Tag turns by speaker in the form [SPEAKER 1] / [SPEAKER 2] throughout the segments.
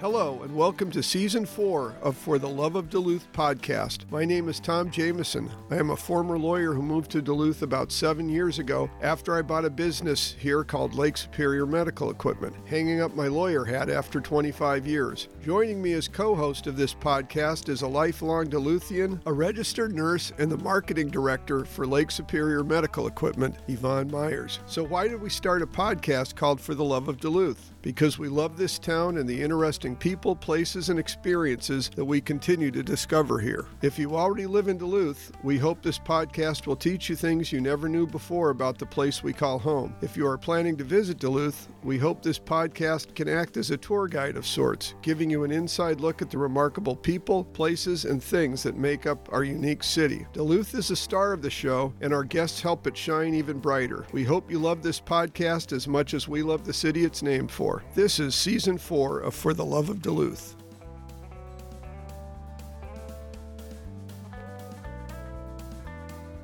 [SPEAKER 1] Hello, and welcome to season four of For the Love of Duluth podcast. My name is Tom Jameson. I am a former lawyer who moved to Duluth about seven years ago after I bought a business here called Lake Superior Medical Equipment, hanging up my lawyer hat after 25 years. Joining me as co host of this podcast is a lifelong Duluthian, a registered nurse, and the marketing director for Lake Superior Medical Equipment, Yvonne Myers. So, why did we start a podcast called For the Love of Duluth? Because we love this town and the interesting people, places, and experiences that we continue to discover here. If you already live in Duluth, we hope this podcast will teach you things you never knew before about the place we call home. If you are planning to visit Duluth, we hope this podcast can act as a tour guide of sorts, giving you an inside look at the remarkable people, places, and things that make up our unique city. Duluth is the star of the show, and our guests help it shine even brighter. We hope you love this podcast as much as we love the city it's named for. This is season four of For the Love of Duluth.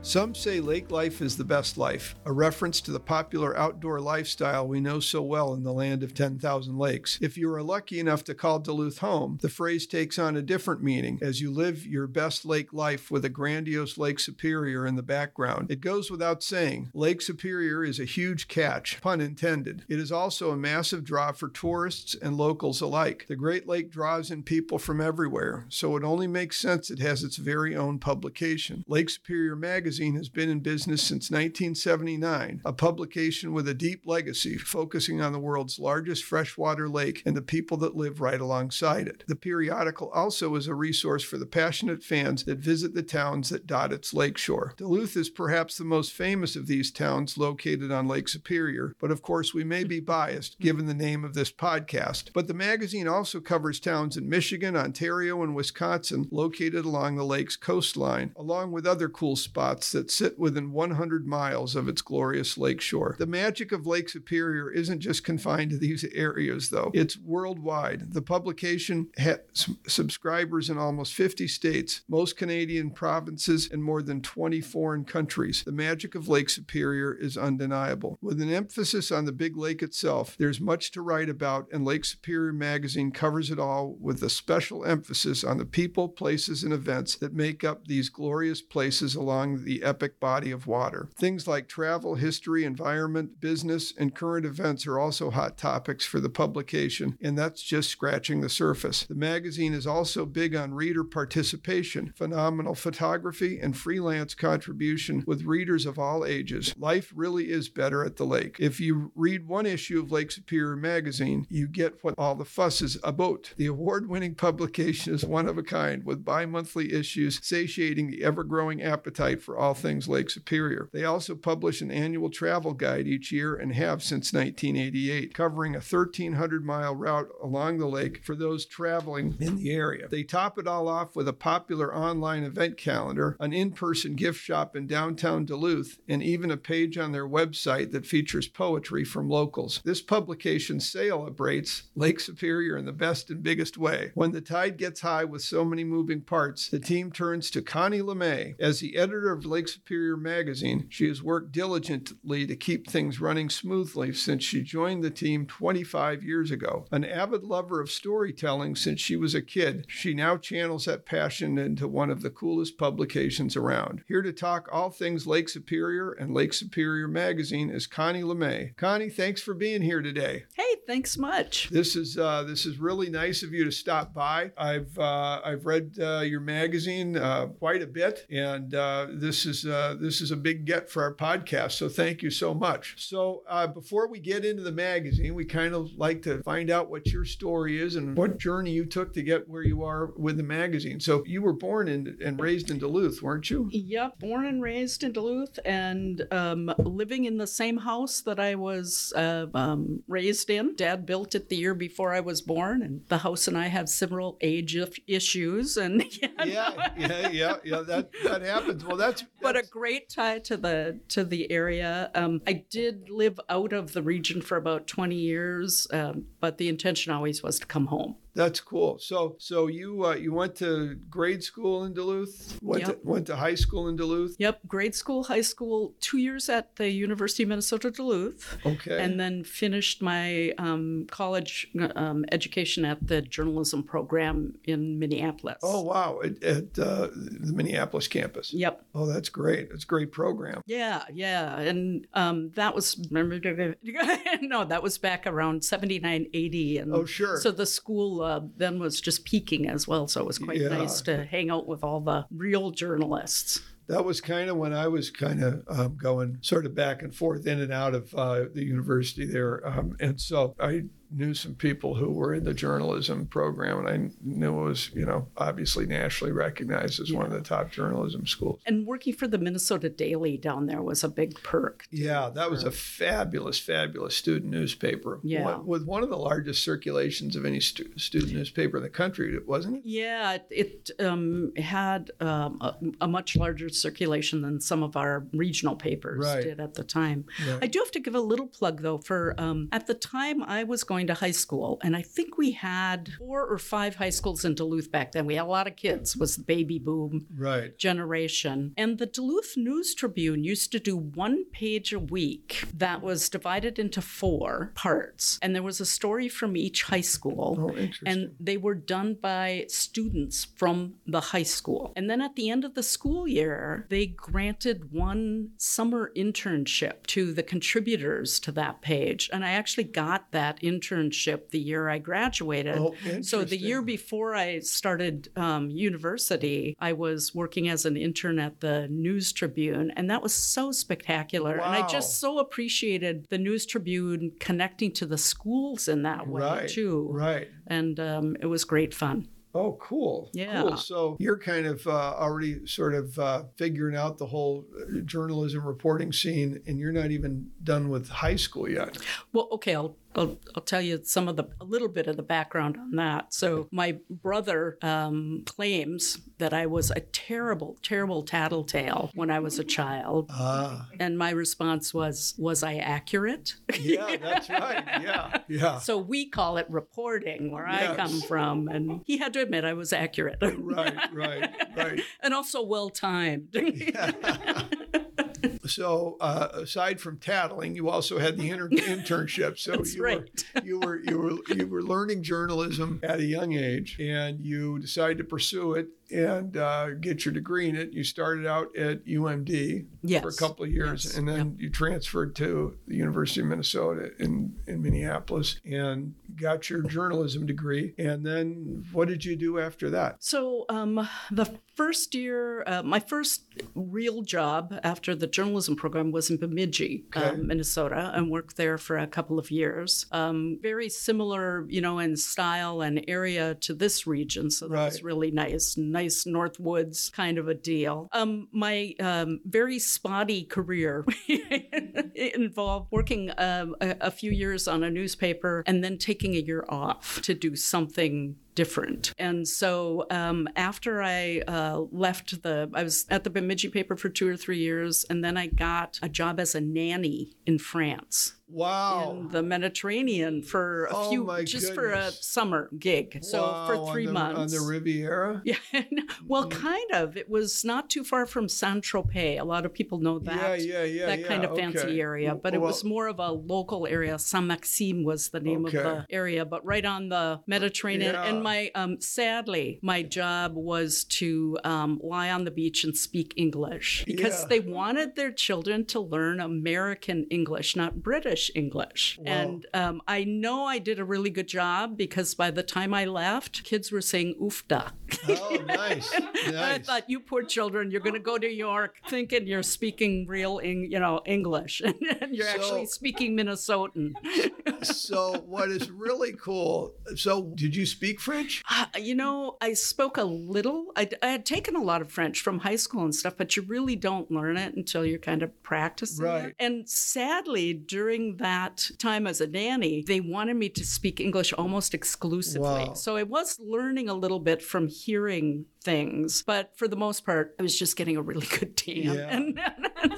[SPEAKER 1] Some say lake life is the best life, a reference to the popular outdoor lifestyle we know so well in the land of 10,000 lakes. If you are lucky enough to call Duluth home, the phrase takes on a different meaning as you live your best lake life with a grandiose Lake Superior in the background. It goes without saying, Lake Superior is a huge catch, pun intended. It is also a massive draw for tourists and locals alike. The Great Lake draws in people from everywhere, so it only makes sense it has its very own publication. Lake Superior Magazine magazine has been in business since 1979, a publication with a deep legacy focusing on the world's largest freshwater lake and the people that live right alongside it. The periodical also is a resource for the passionate fans that visit the towns that dot its lakeshore. Duluth is perhaps the most famous of these towns located on Lake Superior, but of course we may be biased given the name of this podcast. But the magazine also covers towns in Michigan, Ontario, and Wisconsin located along the lake's coastline, along with other cool spots that sit within 100 miles of its glorious lakeshore. The magic of Lake Superior isn't just confined to these areas, though, it's worldwide. The publication has subscribers in almost 50 states, most Canadian provinces, and more than 20 foreign countries. The magic of Lake Superior is undeniable. With an emphasis on the big lake itself, there's much to write about, and Lake Superior magazine covers it all with a special emphasis on the people, places, and events that make up these glorious places along the the epic body of water. Things like travel, history, environment, business, and current events are also hot topics for the publication, and that's just scratching the surface. The magazine is also big on reader participation, phenomenal photography, and freelance contribution with readers of all ages. Life really is better at the lake. If you read one issue of Lake Superior magazine, you get what all the fuss is about. The award winning publication is one of a kind, with bi monthly issues satiating the ever growing appetite for all things Lake Superior. They also publish an annual travel guide each year and have since 1988, covering a 1,300 mile route along the lake for those traveling in the area. They top it all off with a popular online event calendar, an in person gift shop in downtown Duluth, and even a page on their website that features poetry from locals. This publication celebrates Lake Superior in the best and biggest way. When the tide gets high with so many moving parts, the team turns to Konnie LeMay as the editor of Lake Superior magazine, she has worked diligently to keep things running smoothly since she joined the team 25 years ago. An avid lover of storytelling since she was a kid, she now channels that passion into one of the coolest publications around. Here to talk all things Lake Superior and Lake Superior magazine is Konnie LeMay. Konnie, thanks for being here today.
[SPEAKER 2] Hey, thanks much.
[SPEAKER 1] This is uh, this is really nice of you to stop by. I've uh, I've read uh, your magazine uh, quite a bit, and uh, this is uh, this is a big get for our podcast. So thank you so much. So uh, before we get into the magazine, we kind of like to find out what your story is and what journey you took to get where you are with the magazine. So you were born in, and raised in Duluth, weren't you?
[SPEAKER 2] Yep, born and raised in Duluth, and um, living in the same house that I was uh, um, raised in. Dad built it the year before I was born, and the house and I have several age issues. And
[SPEAKER 1] yeah, yeah, yeah, yeah, yeah, that that happens. Well, that's
[SPEAKER 2] but a great tie to the to the area. Um, I did live out of the region for about 20 years, um, but the intention always was to come home.
[SPEAKER 1] That's cool. So, so you uh, you went to grade school in Duluth, went
[SPEAKER 2] Yep.
[SPEAKER 1] to, went to high school in Duluth.
[SPEAKER 2] Yep, grade school, high school, two years at the University of Minnesota Duluth,
[SPEAKER 1] Okay.
[SPEAKER 2] and then finished my um, college um, education at the journalism program in Minneapolis.
[SPEAKER 1] oh wow, at, at uh, the Minneapolis campus.
[SPEAKER 2] Yep.
[SPEAKER 1] Oh, that's great. That's a great program.
[SPEAKER 2] Yeah, yeah. And um, that was, remember no, that was back around 79, 80. And
[SPEAKER 1] Oh, sure.
[SPEAKER 2] So the school uh, then was just peaking as well. So it was quite
[SPEAKER 1] Yeah.
[SPEAKER 2] nice to hang out with all the real journalists.
[SPEAKER 1] That was kind of when I was kind of um, going sort of back and forth in and out of uh, the university there. Um, and so I knew some people who were in the journalism program, and I knew it was, you know, obviously nationally recognized as one of the top journalism schools.
[SPEAKER 2] And working for the Minnesota Daily down there was a big perk.
[SPEAKER 1] Yeah, that was a fabulous, fabulous student newspaper.
[SPEAKER 2] Yeah.
[SPEAKER 1] One- with one of the largest circulations of any stu- student newspaper in the country, wasn't it?
[SPEAKER 2] Yeah, it, it um, had um, a, a much larger circulation than some of our regional papers
[SPEAKER 1] Right.
[SPEAKER 2] did at the time.
[SPEAKER 1] Right.
[SPEAKER 2] I do have to give a little plug though for um, at the time I was going to high school, and I think we had four or five high schools in Duluth back then. We had a lot of kids. Was the baby boom
[SPEAKER 1] Right.
[SPEAKER 2] generation. And the Duluth News Tribune used to do one page a week that was divided into four parts. And there was a story from each high school.
[SPEAKER 1] Oh, interesting.
[SPEAKER 2] And they were done by students from the high school. And then at the end of the school year, they granted one summer internship to the contributors to that page. And I actually got that internship the year I graduated.
[SPEAKER 1] Oh,
[SPEAKER 2] so the year before I started um, university, I was working as an intern at the News Tribune, and that was so spectacular. And I just so appreciated the News Tribune connecting to the schools in that way
[SPEAKER 1] right.
[SPEAKER 2] too.
[SPEAKER 1] Right.
[SPEAKER 2] And um, it was great fun.
[SPEAKER 1] Oh, cool.
[SPEAKER 2] Yeah.
[SPEAKER 1] Cool. So you're kind of uh, already sort of uh, figuring out the whole uh, journalism reporting scene, and you're not even done with high school yet.
[SPEAKER 2] Well, okay, I'll, I'll, I'll tell you some of the, a little bit of the background on that. So, my brother um, claims that I was a terrible, terrible tattletale when I was a child.
[SPEAKER 1] Ah,
[SPEAKER 2] And my response was, Was I accurate?
[SPEAKER 1] yeah, that's right. Yeah, yeah.
[SPEAKER 2] So we call it reporting where I come from. And he had to admit I was accurate.
[SPEAKER 1] Right, right, right.
[SPEAKER 2] and also well timed.
[SPEAKER 1] So, uh, aside from tattling, you also had the inter- internship. So
[SPEAKER 2] That's
[SPEAKER 1] you
[SPEAKER 2] right.
[SPEAKER 1] were you were you were you were learning journalism at a young age, and you decided to pursue it and uh, get your degree in it. You started out at UMD
[SPEAKER 2] yes.
[SPEAKER 1] for a couple of years,
[SPEAKER 2] Yes.
[SPEAKER 1] and then you transferred to the University of Minnesota in in Minneapolis and got your journalism degree. And then, what did you do after that?
[SPEAKER 2] So, um, the first year, uh, my first real job after the journalism program was in Bemidji,
[SPEAKER 1] Okay.
[SPEAKER 2] um, Minnesota, and worked there for a couple of years. Um, very similar, you know, in style and area to this region. So that was really nice, nice North Woods kind of a deal. Um, my um, very spotty career involved working um, a, a few years on a newspaper and then taking a year off to do something different. And so um, after I uh, left the, I was at the Bemidji paper for two or three years, and then I got a job as a nanny in France.
[SPEAKER 1] Wow.
[SPEAKER 2] In the Mediterranean for a
[SPEAKER 1] Oh,
[SPEAKER 2] few, just for a summer gig. So
[SPEAKER 1] Wow,
[SPEAKER 2] for
[SPEAKER 1] on
[SPEAKER 2] three
[SPEAKER 1] the-
[SPEAKER 2] months.
[SPEAKER 1] on the Riviera.
[SPEAKER 2] Yeah, well, kind of. It was not too far from Saint Tropez. A lot of people know that.
[SPEAKER 1] Yeah, yeah, yeah,
[SPEAKER 2] that
[SPEAKER 1] yeah.
[SPEAKER 2] kind of fancy
[SPEAKER 1] okay.
[SPEAKER 2] area, but it was more of a local area. Sainte-Maxime was the name
[SPEAKER 1] Okay.
[SPEAKER 2] of the area, but right on the Mediterranean.
[SPEAKER 1] Yeah.
[SPEAKER 2] And my, um, sadly, my job was to um, lie on the beach and speak English because
[SPEAKER 1] Yeah.
[SPEAKER 2] they wanted their children to learn American English, not British English.
[SPEAKER 1] Wow.
[SPEAKER 2] And um, I know I did a really good job because by the time I left, kids were saying oofda.
[SPEAKER 1] Oh, nice,
[SPEAKER 2] And I thought, you poor children, you're going to go to York thinking you're speaking real, Eng- you know, English, and you're actually speaking Minnesotan.
[SPEAKER 1] so, what is really cool? So, did you speak French?
[SPEAKER 2] Uh, you know, I spoke a little. I, I had taken a lot of French from high school and stuff, but you really don't learn it until you're kind of practicing
[SPEAKER 1] Right.
[SPEAKER 2] it. And sadly, during that time as a nanny, they wanted me to speak English almost exclusively.
[SPEAKER 1] Wow.
[SPEAKER 2] So I was learning a little bit from hearing things. But for the most part, I was just getting a really good tan
[SPEAKER 1] Yeah.
[SPEAKER 2] and,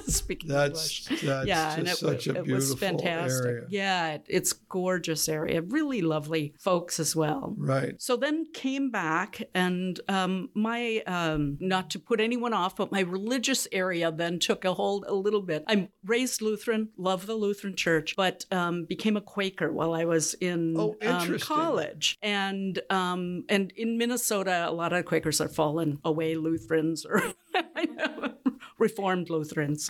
[SPEAKER 2] speaking
[SPEAKER 1] That's
[SPEAKER 2] English.
[SPEAKER 1] that's
[SPEAKER 2] yeah, and it,
[SPEAKER 1] such a
[SPEAKER 2] it
[SPEAKER 1] beautiful
[SPEAKER 2] was fantastic.
[SPEAKER 1] area.
[SPEAKER 2] Yeah, it, it's gorgeous area. Really lovely folks as well.
[SPEAKER 1] Right.
[SPEAKER 2] So then came back, and um, my um, not to put anyone off, but my religious area then took a hold a little bit. I'm raised Lutheran, love the Lutheran Church, but um, became a Quaker while I was in
[SPEAKER 1] Oh,
[SPEAKER 2] um, college, and um, and in Minnesota, a lot of Quakers are fallen away Lutherans or. Reformed Lutherans,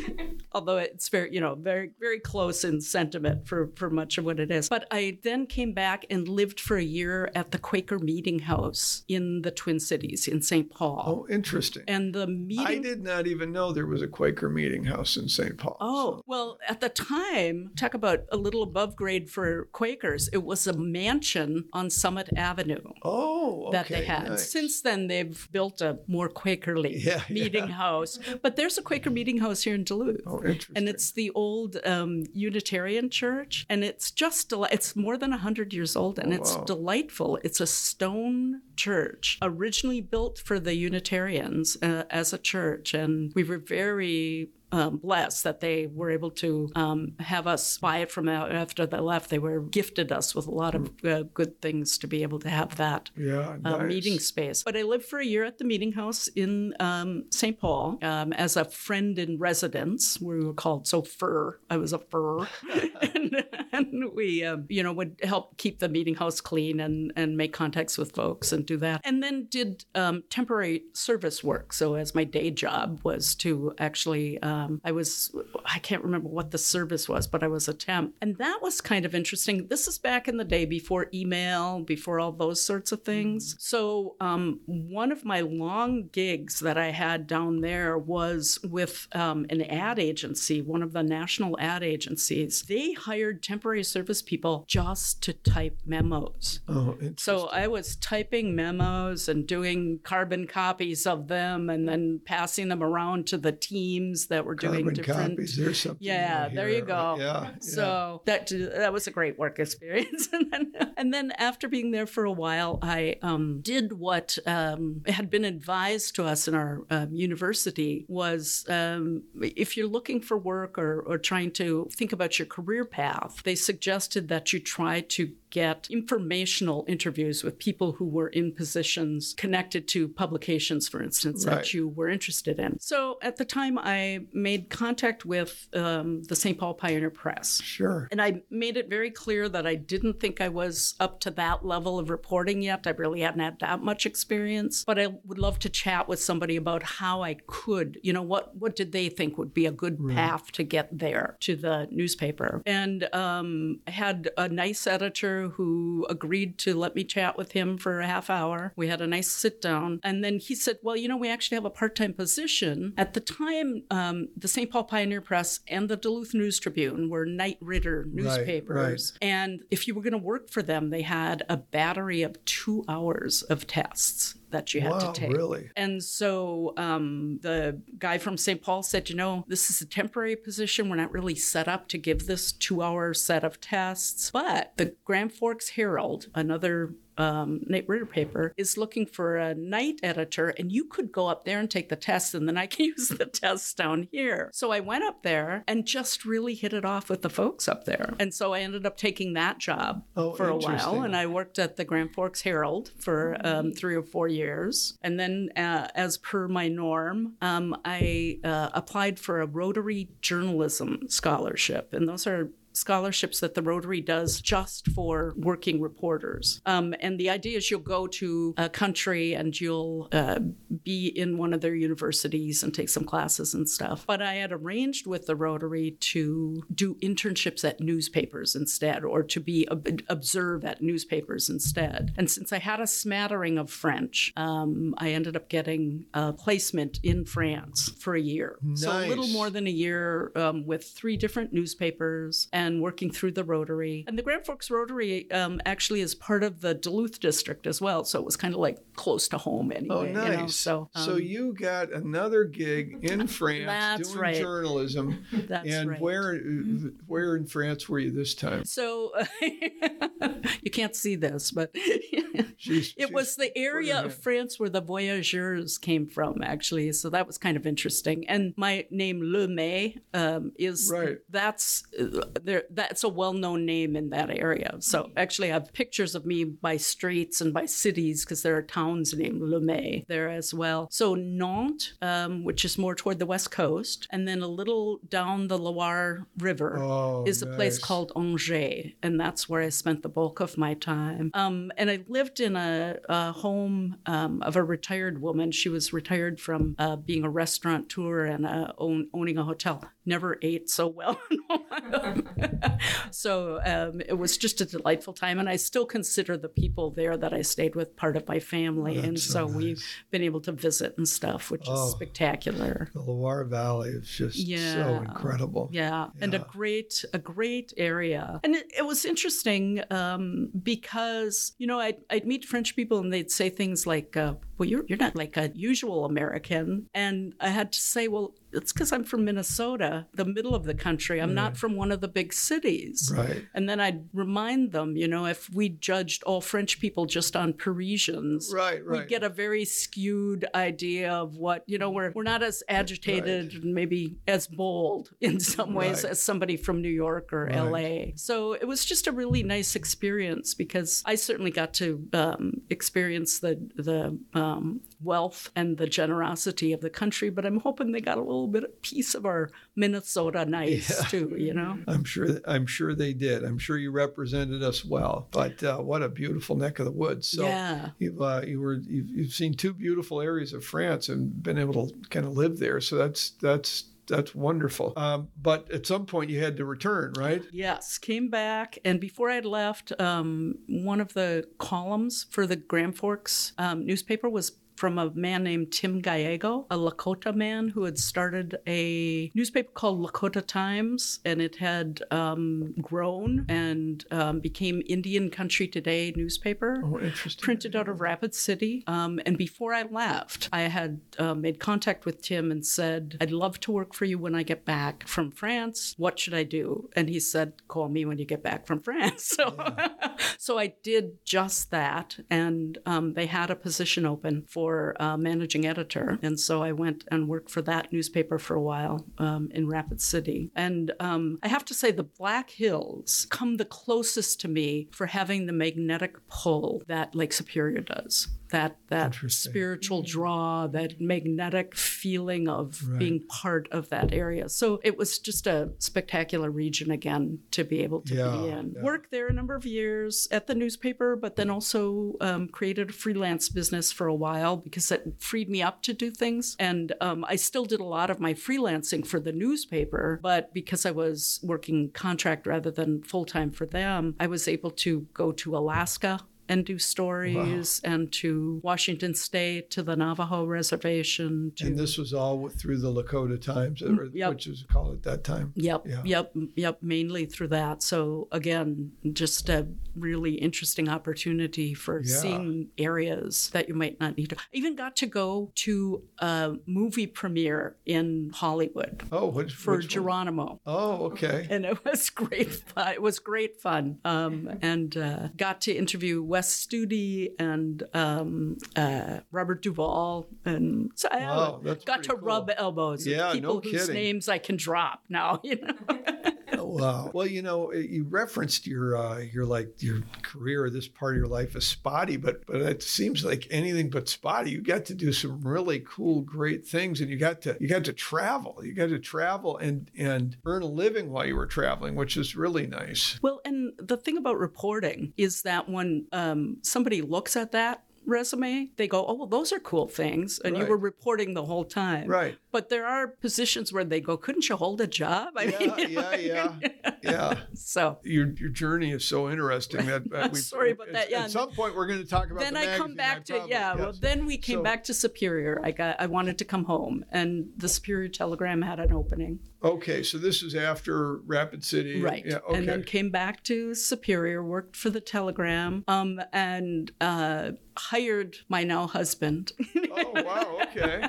[SPEAKER 2] although it's very, you know, very, very close in sentiment for, for much of what it is. But I then came back and lived for a year at the Quaker Meeting House in the Twin Cities in St. Paul.
[SPEAKER 1] Oh, interesting.
[SPEAKER 2] And the meeting.
[SPEAKER 1] I did not even know there was a Quaker meeting house in St. Paul.
[SPEAKER 2] Oh, well, at the time, talk about a little above grade for Quakers, it was a mansion on Summit Avenue.
[SPEAKER 1] Oh, okay, that
[SPEAKER 2] they had.
[SPEAKER 1] nice.
[SPEAKER 2] Since then, they've built a more Quakerly
[SPEAKER 1] Yeah,
[SPEAKER 2] meeting house. But there's a Quaker meeting house here in Duluth.
[SPEAKER 1] Oh, interesting.
[SPEAKER 2] And it's the old um, Unitarian church, and it's just deli- it's more than hundred years old, and
[SPEAKER 1] Oh,
[SPEAKER 2] it's
[SPEAKER 1] wow.
[SPEAKER 2] delightful. It's a stone church, originally built for the Unitarians uh, as a church, and we were very. Um, blessed that they were able to um, have us buy it from out after they left. They were gifted us with a lot of uh, good things to be able to have that
[SPEAKER 1] yeah,
[SPEAKER 2] uh,
[SPEAKER 1] nice.
[SPEAKER 2] meeting space. But I lived for a year at the meeting house in um, St. Paul um, as a friend in residence. We were called so fur. I was a fur, and, and we, um, you know, would help keep the meeting house clean and and make contacts with folks and do that. And then did um, temporary service work. So as my day job was to actually, um, I was, I can't remember what the service was, but I was a temp, and that was kind of interesting. This is back in the day before email, before all those sorts of things. So um, one of my long gigs that I had down there was with um, an ad agency, one of the national ad agencies. They hired temporary service people just to type memos.
[SPEAKER 1] Oh.
[SPEAKER 2] So I was typing memos and doing carbon copies of them and then passing them around to the teams that were doing
[SPEAKER 1] Carbon
[SPEAKER 2] different
[SPEAKER 1] copies. There's something.
[SPEAKER 2] yeah, there you go.
[SPEAKER 1] Yeah. yeah.
[SPEAKER 2] So that that was a great work experience, and then and then after being there for a while, I um, did what um, had been advised to us in our um, university was um, if you're looking for work or, or trying to think about your career path, they suggested that you try to get informational interviews with people who were in positions connected to publications, for instance,
[SPEAKER 1] Right.
[SPEAKER 2] that you were interested in. So at the time, I made contact with um, the St. Paul Pioneer Press.
[SPEAKER 1] Sure.
[SPEAKER 2] And I made it very clear that I didn't think I was up to that level of reporting yet. I really hadn't had that much experience, but I would love to chat with somebody about how I could, you know, what what did they think would be a good path to get there to the newspaper. And um, I had a nice editor who agreed to let me chat with him for a half hour. We had a nice sit down, and then he said, "Well, you know, we actually have a part time position." At the time, um, the St. Paul Pioneer Press and the Duluth News Tribune were Knight Ridder newspapers. And if you were going to work for them, they had a battery of two hours of tests that you had
[SPEAKER 1] Wow,
[SPEAKER 2] to take.
[SPEAKER 1] really?
[SPEAKER 2] And so um, the guy from St. Paul said, you know, this is a temporary position. We're not really set up to give this two hour set of tests. But the Grand Forks Herald, another um, Knight Ridder paper, is looking for a night editor, and you could go up there and take the test, and then I can use the test down here. So I went up there and just really hit it off with the folks up there. And so I ended up taking that job
[SPEAKER 1] Oh,
[SPEAKER 2] for a while, and I worked at the Grand Forks Herald for um, three or four years. And then, uh, as per my norm, um, I uh, applied for a Rotary Journalism Scholarship. And those are scholarships that the Rotary does just for working reporters. Um, and the idea is you'll go to a country and you'll uh, be in one of their universities and take some classes and stuff. But I had arranged with the Rotary to do internships at newspapers instead, or to be ob- observe at newspapers instead. And since I had a smattering of French, um, I ended up getting a placement in France for a year. Nice. So a little more than a year um, with three different newspapers. And and working through the Rotary. And the Grand Forks Rotary um, actually is part of the Duluth district as well, so it was kind of like close to home anyway.
[SPEAKER 1] Oh,
[SPEAKER 2] you
[SPEAKER 1] nice.
[SPEAKER 2] know, so,
[SPEAKER 1] so
[SPEAKER 2] um,
[SPEAKER 1] you got another gig in France doing
[SPEAKER 2] right.
[SPEAKER 1] journalism.
[SPEAKER 2] That's
[SPEAKER 1] and
[SPEAKER 2] right.
[SPEAKER 1] where where in France were you this time?
[SPEAKER 2] So you can't see this, but
[SPEAKER 1] She's,
[SPEAKER 2] it
[SPEAKER 1] she's
[SPEAKER 2] was the area of France where the voyageurs came from, actually. So that was kind of interesting. And my name Le May um, is
[SPEAKER 1] Right.
[SPEAKER 2] that's uh, there. That's a well-known name in that area. So actually, I have pictures of me by streets and by cities because there are towns named Le May there as well. So Nantes, um, which is more toward the west coast, and then a little down the Loire River
[SPEAKER 1] Oh,
[SPEAKER 2] is a place called Angers, and that's where I spent the bulk of my time. Um, and I lived in a, a home um, of a retired woman. She was retired from uh, being a restaurateur and uh, own, owning a hotel. Never ate so well. so um, it was just a delightful time, and I still consider the people there that I stayed with part of my family, and
[SPEAKER 1] so
[SPEAKER 2] so
[SPEAKER 1] nice.
[SPEAKER 2] we've been able to visit and stuff, which
[SPEAKER 1] Oh.
[SPEAKER 2] is spectacular.
[SPEAKER 1] The Loire Valley is just so incredible.
[SPEAKER 2] Yeah, and a great a great area. And it, it was interesting um, because you know I'd, I'd meet French people and they'd say things like, uh, "Well, you're you're not like a usual American," and I had to say, "Well." It's because I'm from Minnesota, the middle of the country. I'm not from one of the big cities.
[SPEAKER 1] Right.
[SPEAKER 2] And then I'd remind them, you know, if we judged all French people just on Parisians,
[SPEAKER 1] Right, right.
[SPEAKER 2] we
[SPEAKER 1] right.
[SPEAKER 2] get a very skewed idea of what you know we're we're not as agitated and maybe as bold in some ways
[SPEAKER 1] Right.
[SPEAKER 2] as somebody from New York or
[SPEAKER 1] Right.
[SPEAKER 2] LA. So it was just a really nice experience because I certainly got to um, experience the the um, wealth and the generosity of the country, but I'm hoping they got a little bit of piece of our Minnesota nice too. You know.
[SPEAKER 1] I'm sure. I'm sure they did. I'm sure you represented us well. But uh, what a beautiful neck of the woods. So
[SPEAKER 2] Yeah.
[SPEAKER 1] you've uh, you were you've, you've seen two beautiful areas of France and been able to kind of live there. So that's that's that's wonderful. Um, but at some point you had to return, right?
[SPEAKER 2] Yes, came back, and before I'd left, um, one of the columns for the Grand Forks um, newspaper was from a man named Tim Giago, a Lakota man who had started a newspaper called Lakota Times, and it had um, grown and um, became Indian Country Today newspaper
[SPEAKER 1] Oh, interesting.
[SPEAKER 2] printed out of Rapid City. Um, and before I left, I had uh, made contact with Tim and said, I'd love to work for you when I get back from France. What should I do? And he said, Call me when you get back from France. So, so I did just that. And um, they had a position open for uh, managing editor. And so I went and worked for that newspaper for a while um, in Rapid City. And um, I have to say, the Black Hills come the closest to me for having the magnetic pull that Lake Superior does. That that spiritual draw, that magnetic feeling of
[SPEAKER 1] Right.
[SPEAKER 2] being part of that area. So it was just a spectacular region again to be able to
[SPEAKER 1] Yeah,
[SPEAKER 2] be in.
[SPEAKER 1] yeah.
[SPEAKER 2] Worked there a number of years at the newspaper, but then also um, created a freelance business for a while because it freed me up to do things. And um, I still did a lot of my freelancing for the newspaper, but because I was working contract rather than full time for them, I was able to go to Alaska and do stories and to Washington State, to the Navajo reservation. To,
[SPEAKER 1] And this was all through the Lakota Times, or,
[SPEAKER 2] yep.
[SPEAKER 1] which was called at that time.
[SPEAKER 2] Yep,
[SPEAKER 1] Yeah.
[SPEAKER 2] yep, yep, mainly through that. So again, just a really interesting opportunity for
[SPEAKER 1] Yeah.
[SPEAKER 2] seeing areas that you might not need to. I even got to go to a movie premiere in Hollywood
[SPEAKER 1] Oh, which
[SPEAKER 2] for
[SPEAKER 1] which one?
[SPEAKER 2] Geronimo.
[SPEAKER 1] Oh, okay.
[SPEAKER 2] And it was great fun. It was great fun. Um, and uh, got to interview Wes Studi and um, uh, Robert Duvall. And so I
[SPEAKER 1] Wow, that's
[SPEAKER 2] got to
[SPEAKER 1] cool.
[SPEAKER 2] rub elbows
[SPEAKER 1] Yeah,
[SPEAKER 2] with
[SPEAKER 1] no
[SPEAKER 2] people whose
[SPEAKER 1] kidding.
[SPEAKER 2] names I can drop now, you know.
[SPEAKER 1] Wow. Well, you know, you referenced your uh, your like your career or this part of your life as spotty, but but it seems like anything but spotty. You got to do some really cool, great things, and you got to you got to travel. You got to travel and and earn a living while you were traveling, which is really nice.
[SPEAKER 2] Well, and the thing about reporting is that when um, somebody looks at that resume, they go, "Oh, well, those are cool things," and you were reporting the whole time.
[SPEAKER 1] Right.
[SPEAKER 2] But there are positions where they go, couldn't you hold a job?
[SPEAKER 1] I yeah, mean, yeah, yeah, yeah.
[SPEAKER 2] So
[SPEAKER 1] your your journey is so interesting that uh,
[SPEAKER 2] we, sorry about that. Yeah.
[SPEAKER 1] At some point, we're going to talk about.
[SPEAKER 2] Then
[SPEAKER 1] the
[SPEAKER 2] I come back to
[SPEAKER 1] probably,
[SPEAKER 2] yeah.
[SPEAKER 1] Yes.
[SPEAKER 2] Well, then we came
[SPEAKER 1] So-
[SPEAKER 2] back to Superior. I got I wanted to come home, and the Superior Telegram had an opening.
[SPEAKER 1] Okay, so this is after Rapid City,
[SPEAKER 2] Right.
[SPEAKER 1] Yeah. Okay.
[SPEAKER 2] And then came back to Superior, worked for the Telegram, um, and uh, hired my now husband.
[SPEAKER 1] oh wow. Okay.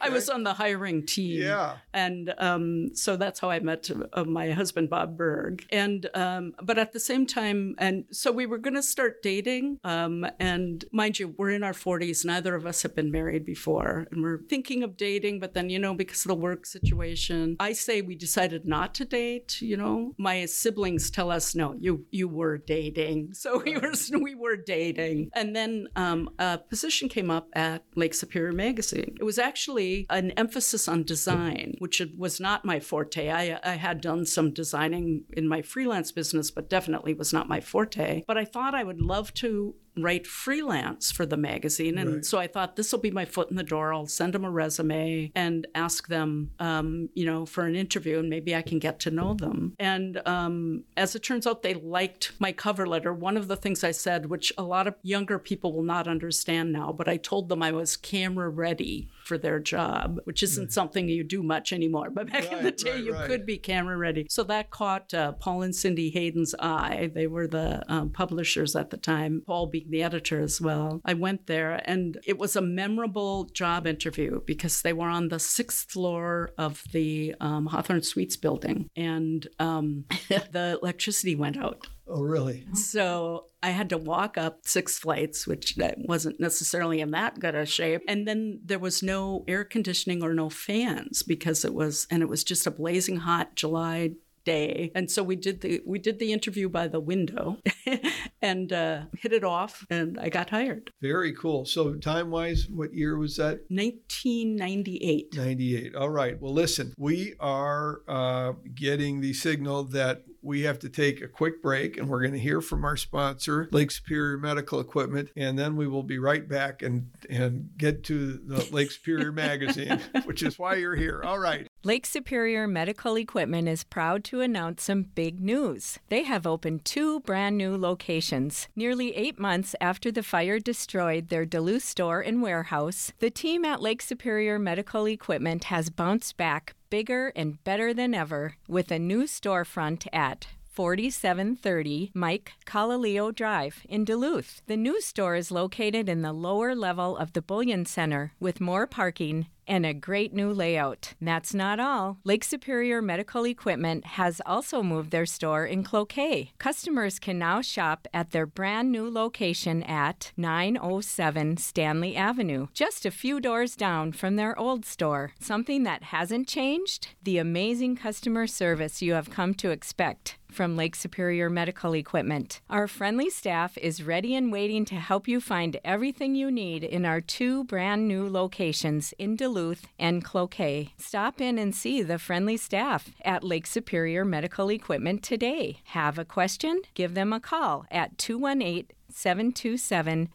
[SPEAKER 2] I was on the hiring team.
[SPEAKER 1] Yeah.
[SPEAKER 2] And um, so that's how I met uh, my husband, Bob Berg. And, um, but at the same time, and so we were going to start dating. Um, and mind you, we're in our 40s. Neither of us have been married before. And we're thinking of dating, but then, you know, because of the work situation, I say we decided not to date. You know, my siblings tell us, no, you, you were dating. So we were, we were dating. And then um, a position came up at Lake Superior Magazine. It was actually an emphasis on design, which was not my forte. I, I had done some designing in my freelance business, but definitely was not my forte. But I thought I would love to write freelance for the magazine. And
[SPEAKER 1] Right.
[SPEAKER 2] so I thought this will be my foot in the door. I'll send them a resume and ask them, um, you know, for an interview and maybe I can get to know them. And um, as it turns out, they liked my cover letter. One of the things I said, which a lot of younger people will not understand now, but I told them I was camera ready for their job, which isn't something you do much anymore. But back in the day,
[SPEAKER 1] right,
[SPEAKER 2] you
[SPEAKER 1] right.
[SPEAKER 2] could be camera ready. So that caught uh, Paul and Cindy Hayden's eye. They were the um, publishers at the time, Paul being the editor as well. I went there and it was a memorable job interview because they were on the sixth floor of the um, Hawthorne Suites building and um, the electricity went out.
[SPEAKER 1] Oh really?
[SPEAKER 2] So I had to walk up six flights, which wasn't necessarily in that good a shape. And then there was no air conditioning or no fans because it was, and it was just a blazing hot July day. And so we did the we did the interview by the window, and uh, hit it off, and I got hired.
[SPEAKER 1] Very cool. So time wise, what year was that?
[SPEAKER 2] 1998.
[SPEAKER 1] 98. All right. Well, listen, we are uh, getting the signal that we have to take a quick break and we're going to hear from our sponsor, Lake Superior Medical Equipment, and then we will be right back and, and get to the Lake Superior magazine, which is why you're here. All right.
[SPEAKER 3] Lake Superior Medical Equipment is proud to announce some big news. They have opened two brand new locations. Nearly eight months after the fire destroyed their Duluth store and warehouse, the team at Lake Superior Medical Equipment has bounced back bigger and better than ever with a new storefront at 4730 Mike Colalillo Drive in Duluth. The new store is located in the lower level of the Bullion Center with more parking and a great new layout. That's not all. Lake Superior Medical Equipment has also moved their store in Cloquet. Customers can now shop at their brand new location at 907 Stanley Avenue, just a few doors down from their old store. Something that hasn't changed? The amazing customer service you have come to expect from Lake Superior Medical Equipment. Our friendly staff is ready and waiting to help you find everything you need in our two brand new locations in Duluth and Cloquet. Stop in and see the friendly staff at Lake Superior Medical Equipment today. Have a question? Give them a call at 218 727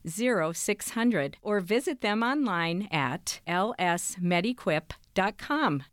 [SPEAKER 3] 0600 or visit them online at lsmedequip.com.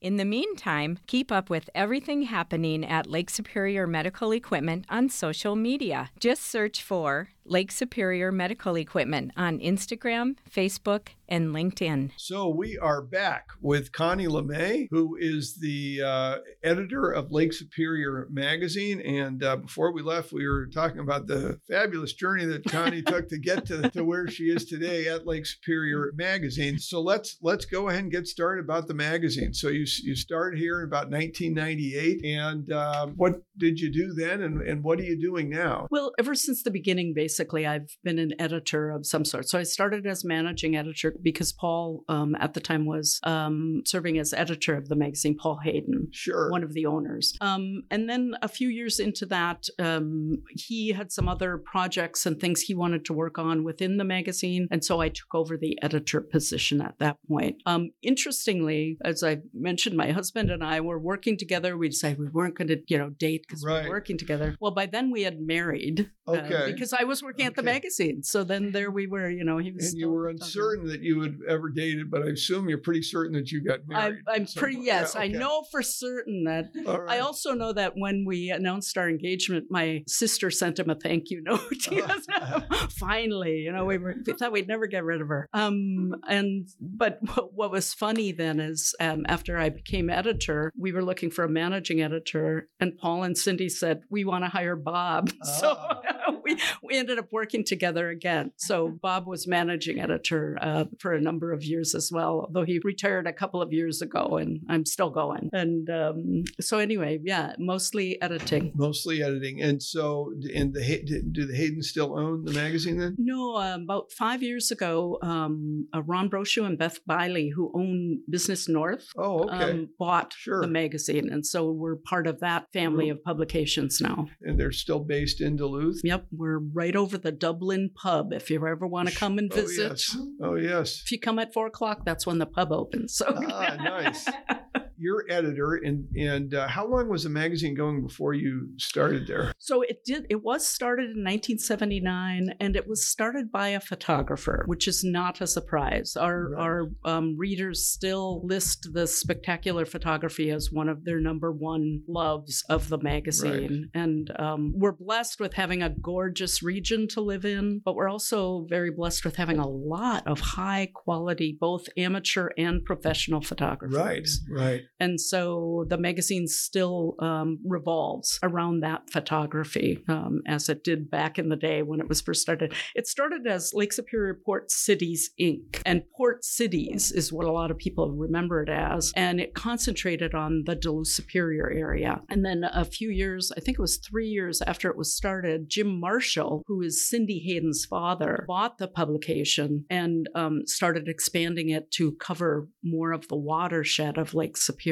[SPEAKER 3] In the meantime, keep up with everything happening at Lake Superior Medical Equipment on social media. Just search for Lake Superior Medical Equipment on Instagram, Facebook, and LinkedIn.
[SPEAKER 1] So we are back with Konnie LeMay, who is the uh, editor of Lake Superior magazine. And uh, before we left, we were talking about the fabulous journey that Konnie took to get to, to where she is today at Lake Superior magazine. So let's let's go ahead and get started about the magazine. So you you started here in about 1998, and um, what did you do then, and, and what are you doing now?
[SPEAKER 2] Well, ever since the beginning, basically, I've been an editor of some sort. So I started as managing editor because Paul, um, at the time, was um, serving as editor of the magazine, Paul Hayden.
[SPEAKER 1] Sure.
[SPEAKER 2] One of the owners. Um, and then a few years into that, um, he had some other projects and things he wanted to work on within the magazine. And so I took over the editor position at that point. Um, interestingly, as I mentioned, my husband and I were working together. We decided we weren't going to, you know, date because we were working together. Well, by then we had married. uh,
[SPEAKER 1] Okay.
[SPEAKER 2] because I was working at the magazine. So then there we were, you know, he was.
[SPEAKER 1] And you were uncertain that you had ever dated, but I assume you're pretty certain that you got
[SPEAKER 2] I'm,
[SPEAKER 1] married.
[SPEAKER 2] I'm
[SPEAKER 1] So-
[SPEAKER 2] pretty,
[SPEAKER 1] yeah,
[SPEAKER 2] yes, I
[SPEAKER 1] okay.
[SPEAKER 2] know for certain that.
[SPEAKER 1] All
[SPEAKER 2] I also know that when we announced our engagement, my sister sent him a thank you note. Finally, you know, we, were, we thought we'd never get rid of her. Um, and but what, what was funny then is um, after I became editor, we were looking for a managing editor, and Paul and Cindy said we want to hire Bob. So
[SPEAKER 1] Ah.
[SPEAKER 2] we we ended up working together again. So Bob was managing editor uh, for a number of years as well, although he retired a couple of years ago, and I'm still going. And um, so anyway, yeah, mostly editing.
[SPEAKER 1] Mostly editing. And so, and the do the Hayden still own the magazine then?
[SPEAKER 2] No, um, about five years ago, um, uh, Ron Brochu and Beth Bily, who own Business North,
[SPEAKER 1] Oh, okay.
[SPEAKER 2] um, bought
[SPEAKER 1] Sure.
[SPEAKER 2] the magazine, and so we're part of that family of publications now.
[SPEAKER 1] and they're still based in Duluth.
[SPEAKER 2] Yep, we're right over the Dublin pub. If you ever want to come and visit,
[SPEAKER 1] Oh, yes. Oh, yes.
[SPEAKER 2] if you come at four o'clock, that's when the pub opens. So
[SPEAKER 1] Ah, nice. You're editor, and and uh, how long was the magazine going before you started there?
[SPEAKER 2] So it did. It was started in 1979, and it was started by a photographer, which is not a surprise. Our
[SPEAKER 1] Right.
[SPEAKER 2] our um, readers still list the spectacular photography as one of their number one loves of the magazine, and um, we're blessed with having a gorgeous region to live in, but we're also very blessed with having a lot of high quality, both amateur and professional photographers.
[SPEAKER 1] Right, right.
[SPEAKER 2] And so the magazine still um, revolves around that photography um, as it did back in the day when it was first started. It started as Lake Superior Port Cities Inc. And Port Cities is what a lot of people remember it as. And it concentrated on the Duluth Superior area. And then a few years, I think it was three years after it was started, Jim Marshall, who is Cindy Hayden's father, bought the publication and um, started expanding it to cover more of the watershed of Lake Superior.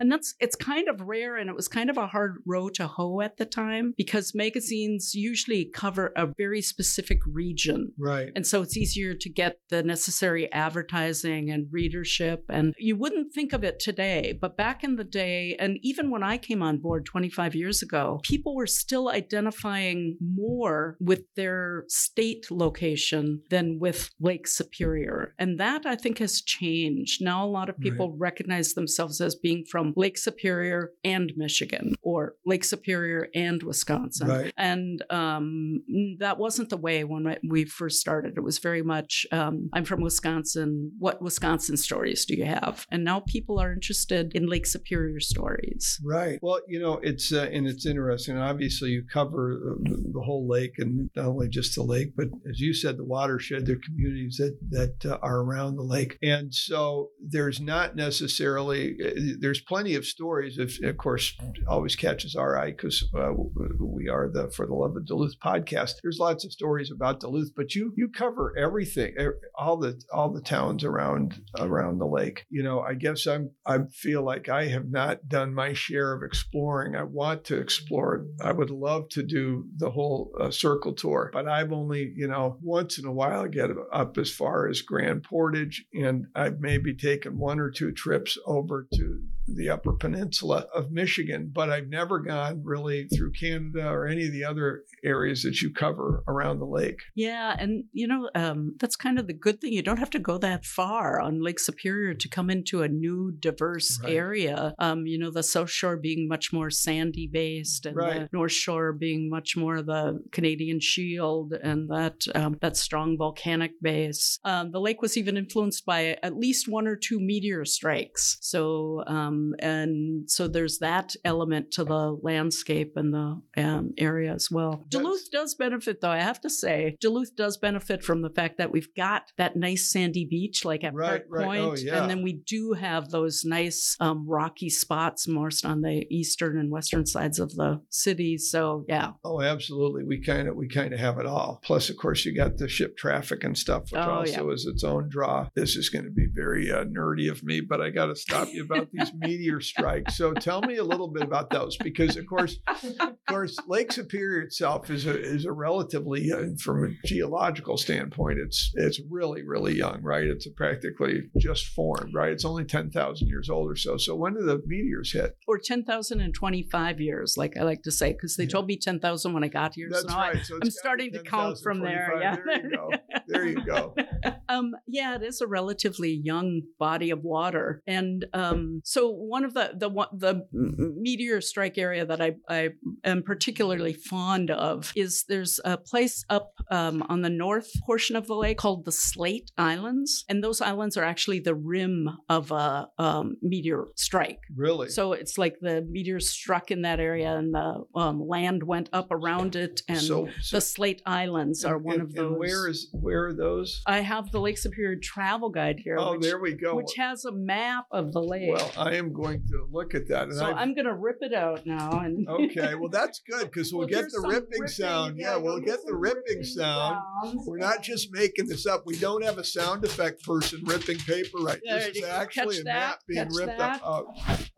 [SPEAKER 2] And that's it's kind of rare and it was kind of a hard row to hoe at the time because magazines usually cover a very specific region.
[SPEAKER 1] Right.
[SPEAKER 2] And so it's easier to get the necessary advertising and readership. And you wouldn't think of it today, but back in the day, and even when I came on board 25 years ago, people were still identifying more with their state location than with Lake Superior. And that I think has changed. Now a lot of people recognize themselves as being from Lake Superior and Michigan or Lake Superior and Wisconsin.
[SPEAKER 1] Right.
[SPEAKER 2] And um, that wasn't the way when we first started. It was very much, um, I'm from Wisconsin. What Wisconsin stories do you have? And now people are interested in Lake Superior stories.
[SPEAKER 1] Right. Well, you know, it's uh, and it's interesting. Obviously, you cover uh, the the whole lake, and not only just the lake, but as you said, the watershed. Are communities that that uh, are around the lake, and so there's not necessarily there's plenty of stories. If of course, always catches our eye because uh, we are the For the Love of Duluth podcast. There's lots of stories about Duluth, but you you cover everything, all the all the towns around around the lake. You know, I guess I'm I feel like I have not done my share of exploring. I want to explore. I would love to do the whole uh, circle tour, but I've only you know once in a while I get up as far as Grand Portage, and I've maybe taken one or two trips over to to the Upper Peninsula of Michigan, but I've never gone really through Canada or any of the other areas that you cover around the lake.
[SPEAKER 2] Yeah, and you know um, that's kind of the good thing. You don't have to go that far on Lake Superior to come into a new, diverse
[SPEAKER 1] Right.
[SPEAKER 2] area. Um, you know, the South Shore being much more sandy based, and the North Shore being much more the Canadian Shield and that um, that strong volcanic base. Um, the lake was even influenced by at least one or two meteor strikes. So, um, and so there's that element to the landscape and the um, area as well. Duluth does benefit, though. I have to say, Duluth does benefit from the fact that we've got that nice sandy beach, like at
[SPEAKER 1] Right,
[SPEAKER 2] Park
[SPEAKER 1] right.
[SPEAKER 2] Point,
[SPEAKER 1] Oh, yeah.
[SPEAKER 2] and then we do have those nice um, rocky spots, most on the eastern and western sides of the city. So, yeah,
[SPEAKER 1] Oh, absolutely. We kind of we kind of have it all. Plus, of course, you got the ship traffic and stuff, which
[SPEAKER 2] Oh,
[SPEAKER 1] also is its own draw. This is going to be very uh, nerdy of me, but I got to stop you about these meteor strikes. So tell me a little bit about those, because of course, of course, Lake Superior itself is a is a relatively, uh, from a geological standpoint, it's it's really really young, right? It's practically just formed, right? It's only ten thousand years old or so. So when did the meteors hit?
[SPEAKER 2] Or 10,025 years, like I like to say, because they
[SPEAKER 1] Yeah.
[SPEAKER 2] told me 10,000 when I got here.
[SPEAKER 1] That's
[SPEAKER 2] so
[SPEAKER 1] right. So
[SPEAKER 2] I'm starting
[SPEAKER 1] be
[SPEAKER 2] to count from there, yeah.
[SPEAKER 1] There you go. There you go.
[SPEAKER 2] um, yeah, it is a relatively young body of water, and um, so one of the the the meteor strike area that I I am particularly fond of is there's a place up um, on the north portion of the lake called the Slate Islands, and those islands are actually the rim of a um, meteor strike.
[SPEAKER 1] Really?
[SPEAKER 2] So it's like the meteor struck in that area, and the um, land went up around it, and
[SPEAKER 1] so, so
[SPEAKER 2] the Slate Islands are one
[SPEAKER 1] and-
[SPEAKER 2] of those.
[SPEAKER 1] And where is where are those?
[SPEAKER 2] I have the Lake Superior travel guide here,
[SPEAKER 1] Oh,
[SPEAKER 2] which,
[SPEAKER 1] there we go.
[SPEAKER 2] which has a map of the lake.
[SPEAKER 1] Well, I am going to look at that. And
[SPEAKER 2] so
[SPEAKER 1] I've-
[SPEAKER 2] I'm going to rip it out now. And
[SPEAKER 1] okay, well that's good because we'll,
[SPEAKER 2] We'll
[SPEAKER 1] get the
[SPEAKER 2] some
[SPEAKER 1] ripping, sound. Yeah, we'll
[SPEAKER 2] you'll
[SPEAKER 1] get the
[SPEAKER 2] some
[SPEAKER 1] ripping sound.
[SPEAKER 2] sounds.
[SPEAKER 1] We're not just making this up. We don't have a sound effect person ripping paper right.
[SPEAKER 2] There
[SPEAKER 1] This is
[SPEAKER 2] you go.
[SPEAKER 1] actually
[SPEAKER 2] Catch
[SPEAKER 1] a
[SPEAKER 2] that?
[SPEAKER 1] map being
[SPEAKER 2] Catch
[SPEAKER 1] ripped
[SPEAKER 2] that?
[SPEAKER 1] up.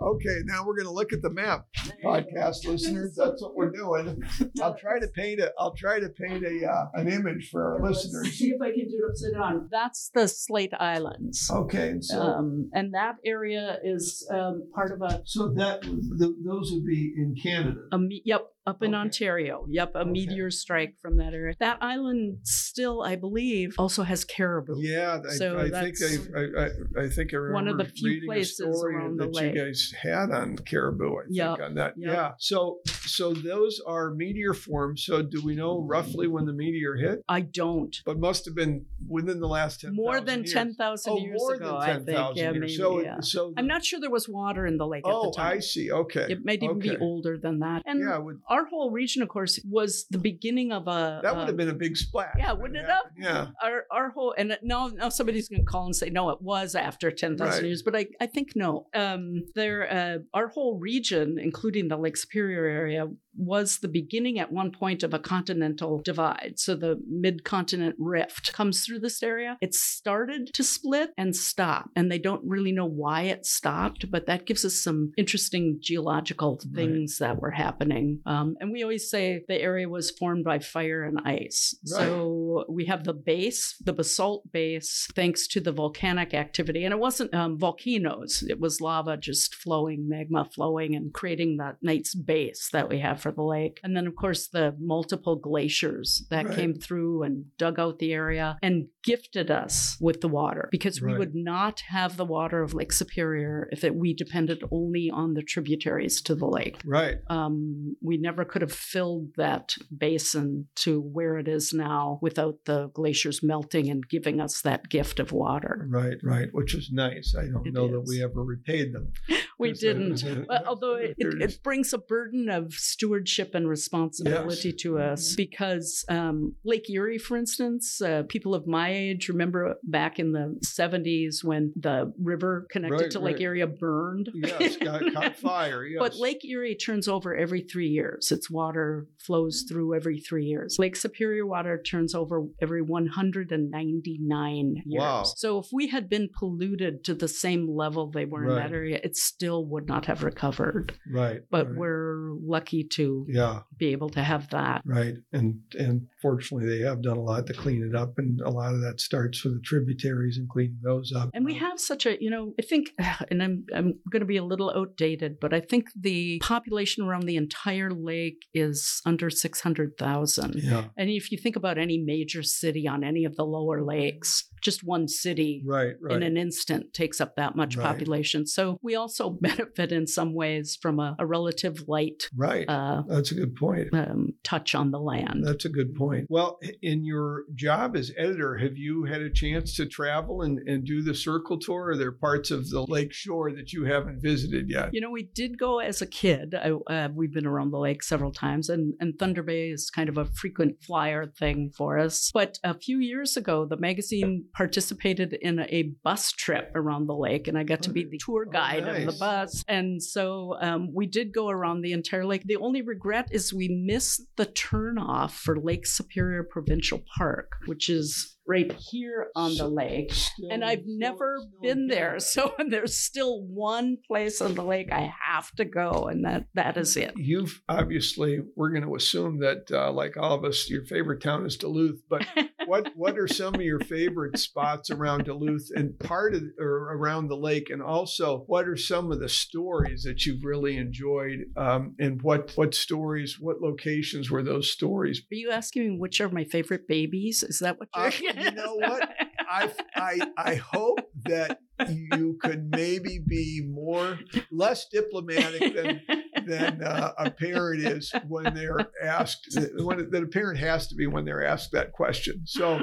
[SPEAKER 1] Oh, okay, now we're going to look at the map,
[SPEAKER 2] There
[SPEAKER 1] podcast listeners. That's what we're doing. I'll try to paint a. I'll try to paint a uh, an image for our
[SPEAKER 2] Let's
[SPEAKER 1] listeners.
[SPEAKER 2] See if I can do it upside down. That's the Slate Islands.
[SPEAKER 1] Okay, and so
[SPEAKER 2] Um, and that area is um, part of a,
[SPEAKER 1] so that th- those would be in Canada.
[SPEAKER 2] a me- yep, up in
[SPEAKER 1] Okay.
[SPEAKER 2] Ontario. Yep, a
[SPEAKER 1] Okay.
[SPEAKER 2] meteor strike from that area. That island still, I believe, also has caribou.
[SPEAKER 1] Yeah, I,
[SPEAKER 2] So
[SPEAKER 1] I think I, I, I, think I remember
[SPEAKER 2] one of the few places
[SPEAKER 1] a story
[SPEAKER 2] the
[SPEAKER 1] that
[SPEAKER 2] lake.
[SPEAKER 1] you guys had on caribou. I think
[SPEAKER 2] Yep,
[SPEAKER 1] on that.
[SPEAKER 2] yep.
[SPEAKER 1] Yeah. So so those are meteor forms. So do we know roughly when the meteor hit?
[SPEAKER 2] I don't.
[SPEAKER 1] But must have been within the last ten.
[SPEAKER 2] More than
[SPEAKER 1] years.
[SPEAKER 2] 10,000
[SPEAKER 1] Oh,
[SPEAKER 2] years
[SPEAKER 1] more
[SPEAKER 2] ago,
[SPEAKER 1] than
[SPEAKER 2] I think. Yeah,
[SPEAKER 1] years.
[SPEAKER 2] maybe.
[SPEAKER 1] so
[SPEAKER 2] yeah.
[SPEAKER 1] so.
[SPEAKER 2] I'm not sure there was water in the lake
[SPEAKER 1] Oh,
[SPEAKER 2] at the oh, time.
[SPEAKER 1] I see. Okay.
[SPEAKER 2] It might even be older than that. And
[SPEAKER 1] yeah, would,
[SPEAKER 2] our whole region, of course, was the beginning of a.
[SPEAKER 1] that would
[SPEAKER 2] um,
[SPEAKER 1] have been a big splash.
[SPEAKER 2] yeah, wouldn't it
[SPEAKER 1] happened. Yeah.
[SPEAKER 2] Our, our whole and now now somebody's going to call and say no it was after 10,000
[SPEAKER 1] Right.
[SPEAKER 2] years but I, I think no um there uh, our whole region including the Lake Superior area was the beginning at one point of a continental divide so the mid-continent rift comes through this area it started to split and stop and they don't really know why it stopped but that gives us some interesting geological
[SPEAKER 1] Right.
[SPEAKER 2] things that were happening um, and we always say the area was formed by fire and ice
[SPEAKER 1] Right.
[SPEAKER 2] so we have the base, the basalt base, thanks to the volcanic activity. And it wasn't um, volcanoes, it was lava just flowing, magma flowing, and creating that nice base that we have for the lake. And then, of course, the multiple glaciers that
[SPEAKER 1] Right.
[SPEAKER 2] came through and dug out the area and gifted us with the water because we
[SPEAKER 1] Right.
[SPEAKER 2] would not have the water of Lake Superior if it, we depended only on the tributaries to the lake
[SPEAKER 1] Right.
[SPEAKER 2] um, we never could have filled that basin to where it is now without the glaciers melting and giving us that gift of water.
[SPEAKER 1] Right. Right. Which is nice. I don't
[SPEAKER 2] It
[SPEAKER 1] know that we ever repaid them.
[SPEAKER 2] We didn't. But although it, it, it brings a burden of stewardship and responsibility to us because um, Lake Erie, for instance, uh, people of my age remember back in the 70s when the river connected
[SPEAKER 1] Right,
[SPEAKER 2] to Lake
[SPEAKER 1] right.
[SPEAKER 2] Erie burned.
[SPEAKER 1] Yes. Got caught fire. Yes.
[SPEAKER 2] But Lake Erie turns over every three years. Its water flows
[SPEAKER 1] Mm.
[SPEAKER 2] through every three years. Lake Superior water turns over every 199 years.
[SPEAKER 1] Wow.
[SPEAKER 2] So if we had been polluted to the same level they were in that area, it still would not have recovered.
[SPEAKER 1] Right.
[SPEAKER 2] But
[SPEAKER 1] right.
[SPEAKER 2] we're lucky to
[SPEAKER 1] Yeah.
[SPEAKER 2] be able to have that.
[SPEAKER 1] Right. And and fortunately they have done a lot to clean it up and a lot of that starts with the tributaries and cleaning those up.
[SPEAKER 2] And we
[SPEAKER 1] Um,
[SPEAKER 2] have such a, you know, I think, and I'm I'm going to be a little outdated, but I think the population around the entire lake is under six hundred thousand.
[SPEAKER 1] Yeah.
[SPEAKER 2] And if you think about any major city on any of the lower lakes, just one city
[SPEAKER 1] Right. Right.
[SPEAKER 2] in an instant takes up that much
[SPEAKER 1] Right.
[SPEAKER 2] population. So we also benefit in some ways from a, a relative light
[SPEAKER 1] right.
[SPEAKER 2] uh,
[SPEAKER 1] That's a good point.
[SPEAKER 2] um, touch on the land.
[SPEAKER 1] That's a good point. Well, in your job as editor, have you had a chance to travel and, and do the circle tour? Are there parts of the lake shore that you haven't visited yet?
[SPEAKER 2] You know, we did go as a kid. I, uh, we've been around the lake several times, and, and Thunder Bay is kind of a frequent flyer thing for us. But a few years ago, the magazine participated in a bus trip around the lake, and I got to be the tour
[SPEAKER 1] Oh,
[SPEAKER 2] guide of the bus. And so um, we did go around the entire lake. The only regret is we missed the turnoff for Lake Superior Provincial Park, which is right here on the lake.
[SPEAKER 1] Still-
[SPEAKER 2] And I've
[SPEAKER 1] still-
[SPEAKER 2] never
[SPEAKER 1] still
[SPEAKER 2] been there. So there's still one place on the lake I have to go, and that that is it.
[SPEAKER 1] You've obviously, we're going to assume that, uh, like all of us, your favorite town is Duluth. But what what are some of your favorite spots around Duluth and part of or around the lake? And also, what are some of the stories that you've really enjoyed? Um, and what what stories, what locations were those stories?
[SPEAKER 2] Are you asking me which are my favorite babies? Is that what you're
[SPEAKER 1] Uh, you know what? I I I hope that you could maybe be more less diplomatic than than uh, a parent is when they're asked when that a parent has to be when they're asked that question. So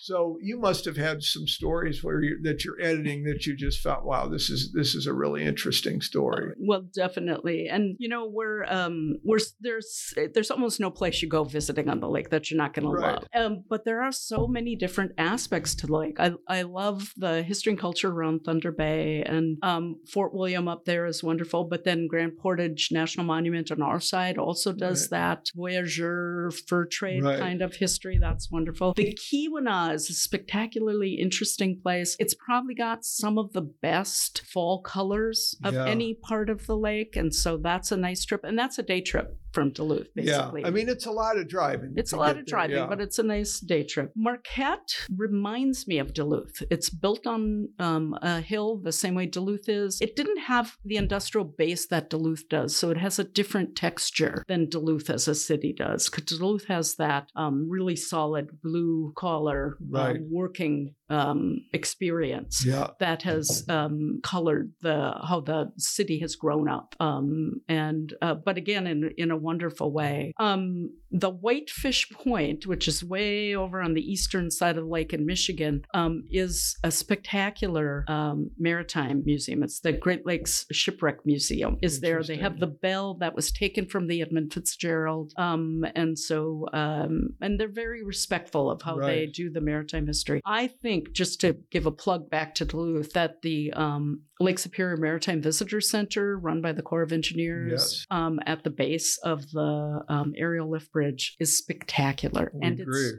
[SPEAKER 1] so you must have had some stories where you that you're editing that you just felt, wow, this is this is a really interesting story.
[SPEAKER 2] Well, definitely, and you know we're um we're there's there's almost no place you go visiting on the lake that you're not going to love. Um, but there are so many different aspects to the lake. I I love the history and culture around Thunder Bay and um Fort William up there is wonderful. But then Grand Portage National Monument on our side also does that voyageur fur trade
[SPEAKER 1] Right.
[SPEAKER 2] kind of history. That's wonderful. The Keweenaw is a spectacularly interesting place. It's probably got some of the best fall colors of
[SPEAKER 1] Yeah.
[SPEAKER 2] any part of the lake. And so that's a nice trip. And that's a day trip from Duluth, basically.
[SPEAKER 1] Yeah, I mean it's a lot of driving.
[SPEAKER 2] It's a lot of
[SPEAKER 1] there,
[SPEAKER 2] driving,
[SPEAKER 1] yeah.
[SPEAKER 2] but it's a nice day trip. Marquette reminds me of Duluth. It's built on um, a hill the same way Duluth is. It didn't have the industrial base that Duluth does, so it has a different texture than Duluth as a city does. Because Duluth has that um, really solid blue collar uh, working um, experience
[SPEAKER 1] yeah.
[SPEAKER 2] that has um, colored the how the city has grown up, um, and uh, but again in in a wonderful way. Um, the Whitefish Point, which is way over on the eastern side of the lake in Michigan, um, is a spectacular um, maritime museum. It's the Great Lakes Shipwreck Museum. Is there? They have the bell that was taken from the Edmund Fitzgerald, um, and so um, and they're very respectful of how they do the maritime history. I think just to give a plug back to Duluth that the um, Lake Superior Maritime Visitor Center, run by the Corps of Engineers,
[SPEAKER 1] Yes.
[SPEAKER 2] um, at the base of the um, aerial lift bridge, is spectacular,
[SPEAKER 1] We
[SPEAKER 2] and
[SPEAKER 1] agree.
[SPEAKER 2] it's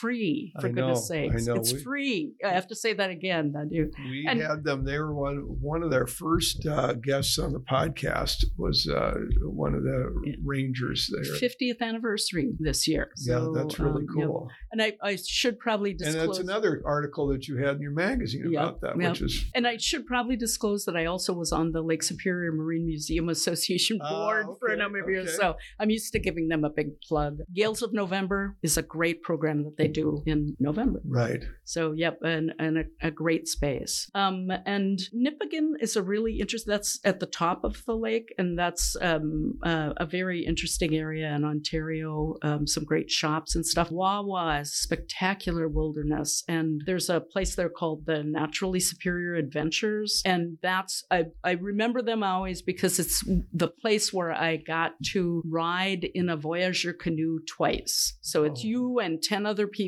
[SPEAKER 2] free. For
[SPEAKER 1] I
[SPEAKER 2] goodness
[SPEAKER 1] know, I
[SPEAKER 2] sakes,
[SPEAKER 1] know.
[SPEAKER 2] it's
[SPEAKER 1] We-
[SPEAKER 2] free. I have to say that again. I do.
[SPEAKER 1] We
[SPEAKER 2] And-
[SPEAKER 1] had them. They were one one of their first uh, guests on the podcast. Was uh, one of the
[SPEAKER 2] Yeah.
[SPEAKER 1] rangers there.
[SPEAKER 2] 50th anniversary this year. So,
[SPEAKER 1] yeah, that's really
[SPEAKER 2] um, yeah.
[SPEAKER 1] cool.
[SPEAKER 2] And I, I should probably disclose.
[SPEAKER 1] And that's another article that you had in your magazine
[SPEAKER 2] Yeah,
[SPEAKER 1] about that,
[SPEAKER 2] yeah.
[SPEAKER 1] which is
[SPEAKER 2] And I should probably disclose that I also was on the Lake Superior Marine Museum Association
[SPEAKER 1] Ah,
[SPEAKER 2] board for a number of years. So I'm used to giving them a big plug. Gales of November is a great program that they do in November.
[SPEAKER 1] right.
[SPEAKER 2] So yep, and, and a, a great space. Um, and Nipigon is a really interesting. That's at the top of the lake, and that's um, uh, a very interesting area in Ontario. Um, some great shops and stuff. Wawa is spectacular wilderness, and there's a place there called the Naturally Superior Adventures, and that's I I remember them always because it's the place where I got to ride in a Voyageur canoe twice. So it's
[SPEAKER 1] Oh.
[SPEAKER 2] you and ten other people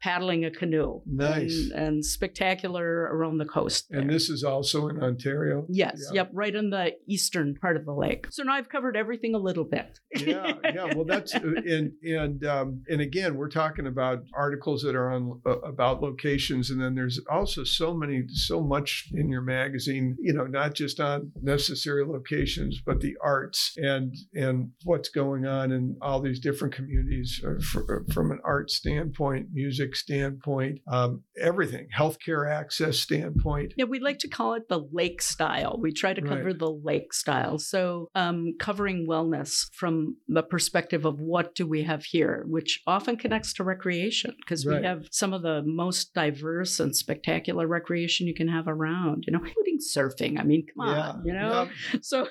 [SPEAKER 2] paddling a canoe.
[SPEAKER 1] Nice.
[SPEAKER 2] And, and spectacular around the coast. there.
[SPEAKER 1] And this is also in Ontario.
[SPEAKER 2] Yes,
[SPEAKER 1] Yeah.
[SPEAKER 2] yep, right in the eastern part of the lake. So now I've covered everything a little bit.
[SPEAKER 1] yeah, yeah. Well, that's uh, and and um, and again, we're talking about articles that are on uh, about locations, and then there's also so many, so much in your magazine. You know, not just on necessary locations, but the arts and and what's going on in all these different communities uh, fr- from an art standpoint, music standpoint, um, everything, healthcare access standpoint.
[SPEAKER 2] Yeah, we like to call it the lake style. We try to cover
[SPEAKER 1] Right.
[SPEAKER 2] the lake style. So, um, covering wellness from the perspective of what do we have here, which often connects to recreation because
[SPEAKER 1] Right.
[SPEAKER 2] we have some of the most diverse and spectacular recreation you can have around, you know, including surfing. I mean, come
[SPEAKER 1] yeah,
[SPEAKER 2] on, you know?
[SPEAKER 1] yeah.
[SPEAKER 2] so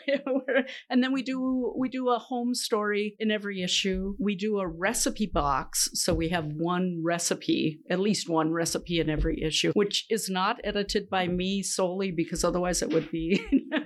[SPEAKER 2] and then we do we do a home story in every issue we do a recipe box so we have one one recipe, at least one recipe in every issue, which is not edited by me solely because otherwise it would be.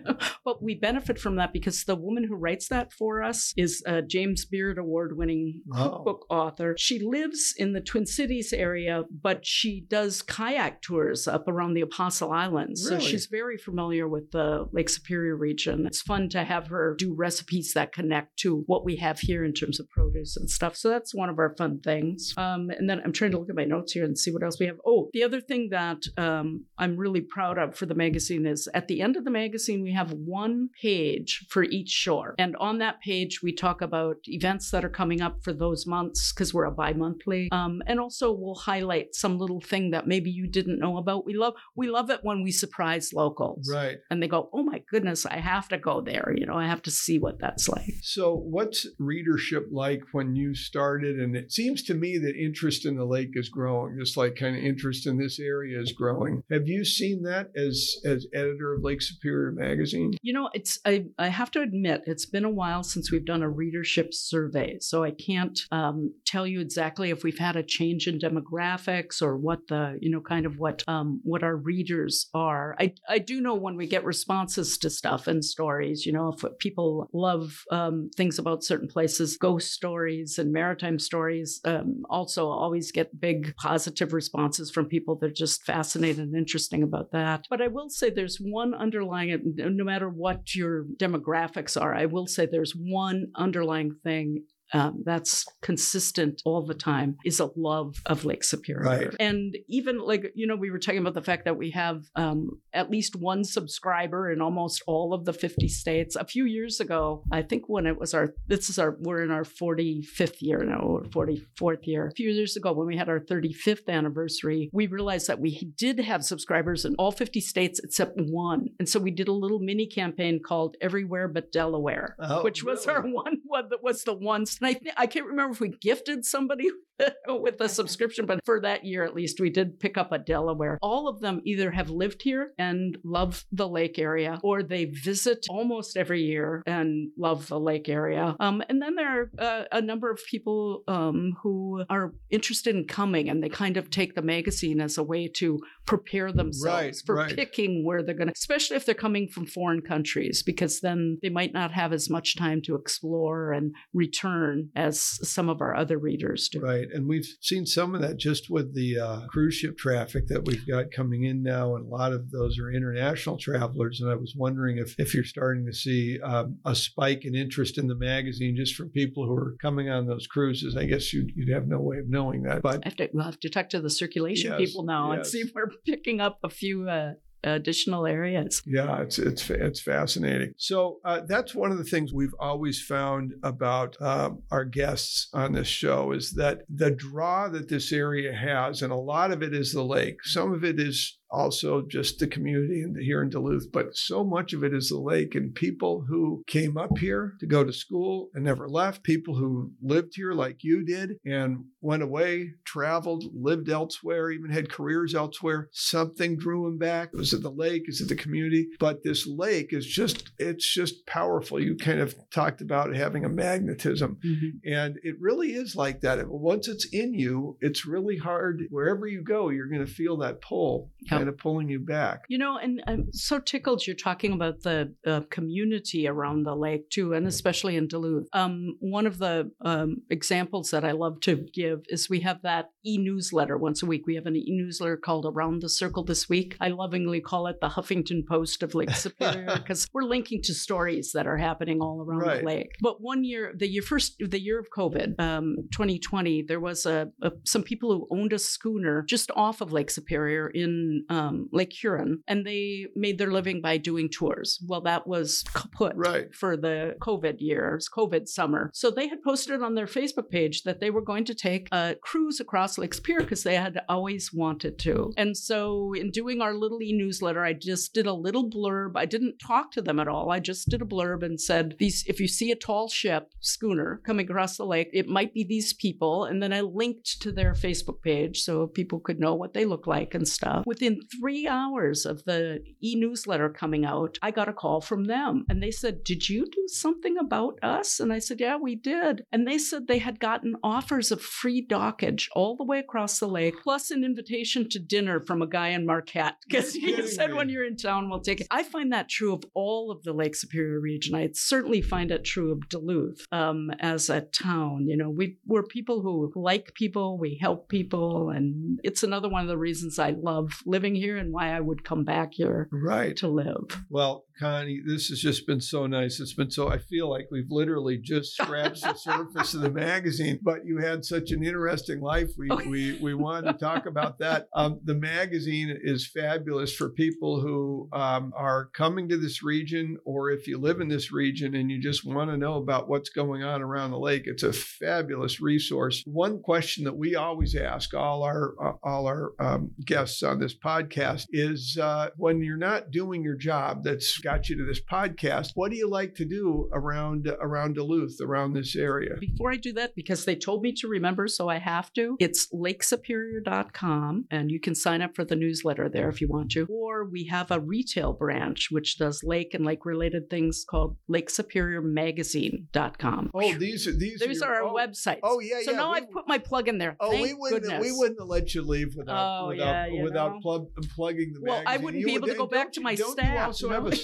[SPEAKER 2] but we benefit from that because the woman who writes that for us is a James Beard Award winning cookbook author. She lives in the Twin Cities area, but she does kayak tours up around the Apostle Islands.
[SPEAKER 1] Really?
[SPEAKER 2] So she's very familiar with the Lake Superior region. It's fun to have her do recipes that connect to what we have here in terms of produce and stuff. So that's one of our fun things. Um, and then I'm trying to look at my notes here and see what else we have. Oh, the other thing that um, I'm really proud of for the magazine is at the end of the magazine, we have one page for each shore. And on that page, we talk about events that are coming up for those months because we're a bi monthly. Um, and also, we'll highlight some little thing that maybe you didn't know about. We love we love it when we surprise locals.
[SPEAKER 1] Right.
[SPEAKER 2] And they go, oh my goodness, I have to go there. You know, I have to see what that's like.
[SPEAKER 1] So, what's readership like when you started? And it seems to me that interest in the lake is growing, just like kind of interest in this area is growing. Have you seen that as as editor of Lake Superior magazine?
[SPEAKER 2] You know, it's I, I have to admit it's been a while since we've done a readership survey, so I can't um, tell you exactly if we've had a change in demographics or what the you know kind of what um, what our readers are. I I do know when we get responses to stuff and stories, you know, if people love um, things about certain places, ghost stories and maritime stories. Um, also, always get big positive responses from people that are just fascinated and interesting about that. But I will say there's one underlying, no matter what your demographics are, I will say there's one underlying thing um, that's consistent all the time is a love of Lake Superior.
[SPEAKER 1] Right.
[SPEAKER 2] And even like, you know, we were talking about the fact that we have um, at least one subscriber in almost all of the 50 states. A few years ago, I think when it was our, this is our, we're in our 45th year now, or 44th year. A few years ago, when we had our 35th anniversary, we realized that we did have subscribers in all 50 states except one. And so we did a little mini campaign called Everywhere But Delaware,
[SPEAKER 1] Oh,
[SPEAKER 2] which was
[SPEAKER 1] really?
[SPEAKER 2] our one, one that was the one. And I, th- I can't remember if we gifted somebody with a subscription, but for that year at least, we did pick up a Delaware. All of them either have lived here and love the lake area, or they visit almost every year and love the lake area. Um, and then there are uh, a number of people um, who are interested in coming and they kind of take the magazine as a way to prepare themselves
[SPEAKER 1] Right,
[SPEAKER 2] for
[SPEAKER 1] right.
[SPEAKER 2] picking where they're going to, especially if they're coming from foreign countries, because then they might not have as much time to explore and return as some of our other readers do.
[SPEAKER 1] Right. And we've seen some of that just with the uh, cruise ship traffic that we've got coming in now. And a lot of those are international travelers. And I was wondering if, if you're starting to see um, a spike in interest in the magazine just from people who are coming on those cruises. I guess you'd, you'd have no way of knowing that. But
[SPEAKER 2] I have to, we'll have to talk to the circulation
[SPEAKER 1] Yes,
[SPEAKER 2] people now and see if we're picking up a few uh, additional areas.
[SPEAKER 1] Yeah, it's it's it's fascinating. So uh, that's one of the things we've always found about um, our guests on this show is that the draw that this area has, and a lot of it is the lake. Some of it is also just the community here in Duluth, but so much of it is the lake and people who came up here to go to school and never left, people who lived here like you did and went away, traveled, lived elsewhere, even had careers elsewhere. Something drew them back. Was it the lake? Is it the community? But this lake is just, it's just powerful. You kind of talked about having a magnetism. Mm-hmm. And it really is like that. Once it's in you, it's really hard. Wherever you go, you're going to feel that pull. Kind of pulling you back.
[SPEAKER 2] You know, and I'm so tickled you're talking about the uh, community around the lake too, and especially in Duluth. Um, one of the um, examples that I love to give is we have that e-newsletter once a week. We have an e-newsletter called Around the Circle this week. I lovingly call it the Huffington Post of Lake Superior because we're linking to stories that are happening all around
[SPEAKER 1] Right.
[SPEAKER 2] the lake. But one year, the year first, the year of COVID, um, 2020, there was a, a some people who owned a schooner just off of Lake Superior in um, Lake Huron, and they made their living by doing tours. Well, that was kaput
[SPEAKER 1] Right.
[SPEAKER 2] for the COVID years, COVID summer. So they had posted on their Facebook page that they were going to take a cruise across Lake Superior because they had always wanted to. And so in doing our little e-newsletter, I just did a little blurb. I didn't talk to them at all. I just did a blurb and said, "These, if you see a tall ship schooner coming across the lake, it might be these people." And then I linked to their Facebook page so people could know what they look like and stuff. Within within three hours of the e newsletter coming out, I got a call from them and they said, Did you do something about us? And I said, Yeah, we did. And they said they had gotten offers of free dockage all the way across the lake, plus an invitation to dinner from a guy in Marquette because he said,
[SPEAKER 1] me.
[SPEAKER 2] When you're in town, we'll take it. I find that true of all of the Lake Superior region. I certainly find it true of Duluth um, as a town. You know, we, we're people who like people, we help people. And it's another one of the reasons I love living here and why I would come back here
[SPEAKER 1] Right.
[SPEAKER 2] to live.
[SPEAKER 1] Well, Konnie, this has just been so nice. It's been so, I feel like we've literally just scratched the surface of the magazine, but you had such an interesting life. We,
[SPEAKER 2] Okay.
[SPEAKER 1] we, we wanted to talk about that. Um, the magazine is fabulous for people who um, are coming to this region, or if you live in this region and you just want to know about what's going on around the lake, it's a fabulous resource. One question that we always ask all our, uh, all our um, guests on this podcast is uh, when you're not doing your job that's got you to this podcast, what do you like to do around around Duluth, around this area?
[SPEAKER 2] Before I do that, because they told me to remember, so I have to, it's lakesuperior.com, and you can sign up for the newsletter there if you want to. Or we have a retail branch which does lake and lake related things called lakesuperiormagazine.com.
[SPEAKER 1] Oh, these are these. Your-
[SPEAKER 2] are our
[SPEAKER 1] oh,
[SPEAKER 2] websites.
[SPEAKER 1] Oh yeah,
[SPEAKER 2] So
[SPEAKER 1] yeah.
[SPEAKER 2] now
[SPEAKER 1] we-
[SPEAKER 2] I've put my plug in there.
[SPEAKER 1] Oh,
[SPEAKER 2] Thank
[SPEAKER 1] we wouldn't.
[SPEAKER 2] goodness.
[SPEAKER 1] We wouldn't have let you leave without
[SPEAKER 2] Oh,
[SPEAKER 1] without
[SPEAKER 2] yeah, you
[SPEAKER 1] without plug, plugging the
[SPEAKER 2] Well, I wouldn't
[SPEAKER 1] You
[SPEAKER 2] be able to go back to my staff,
[SPEAKER 1] You also have a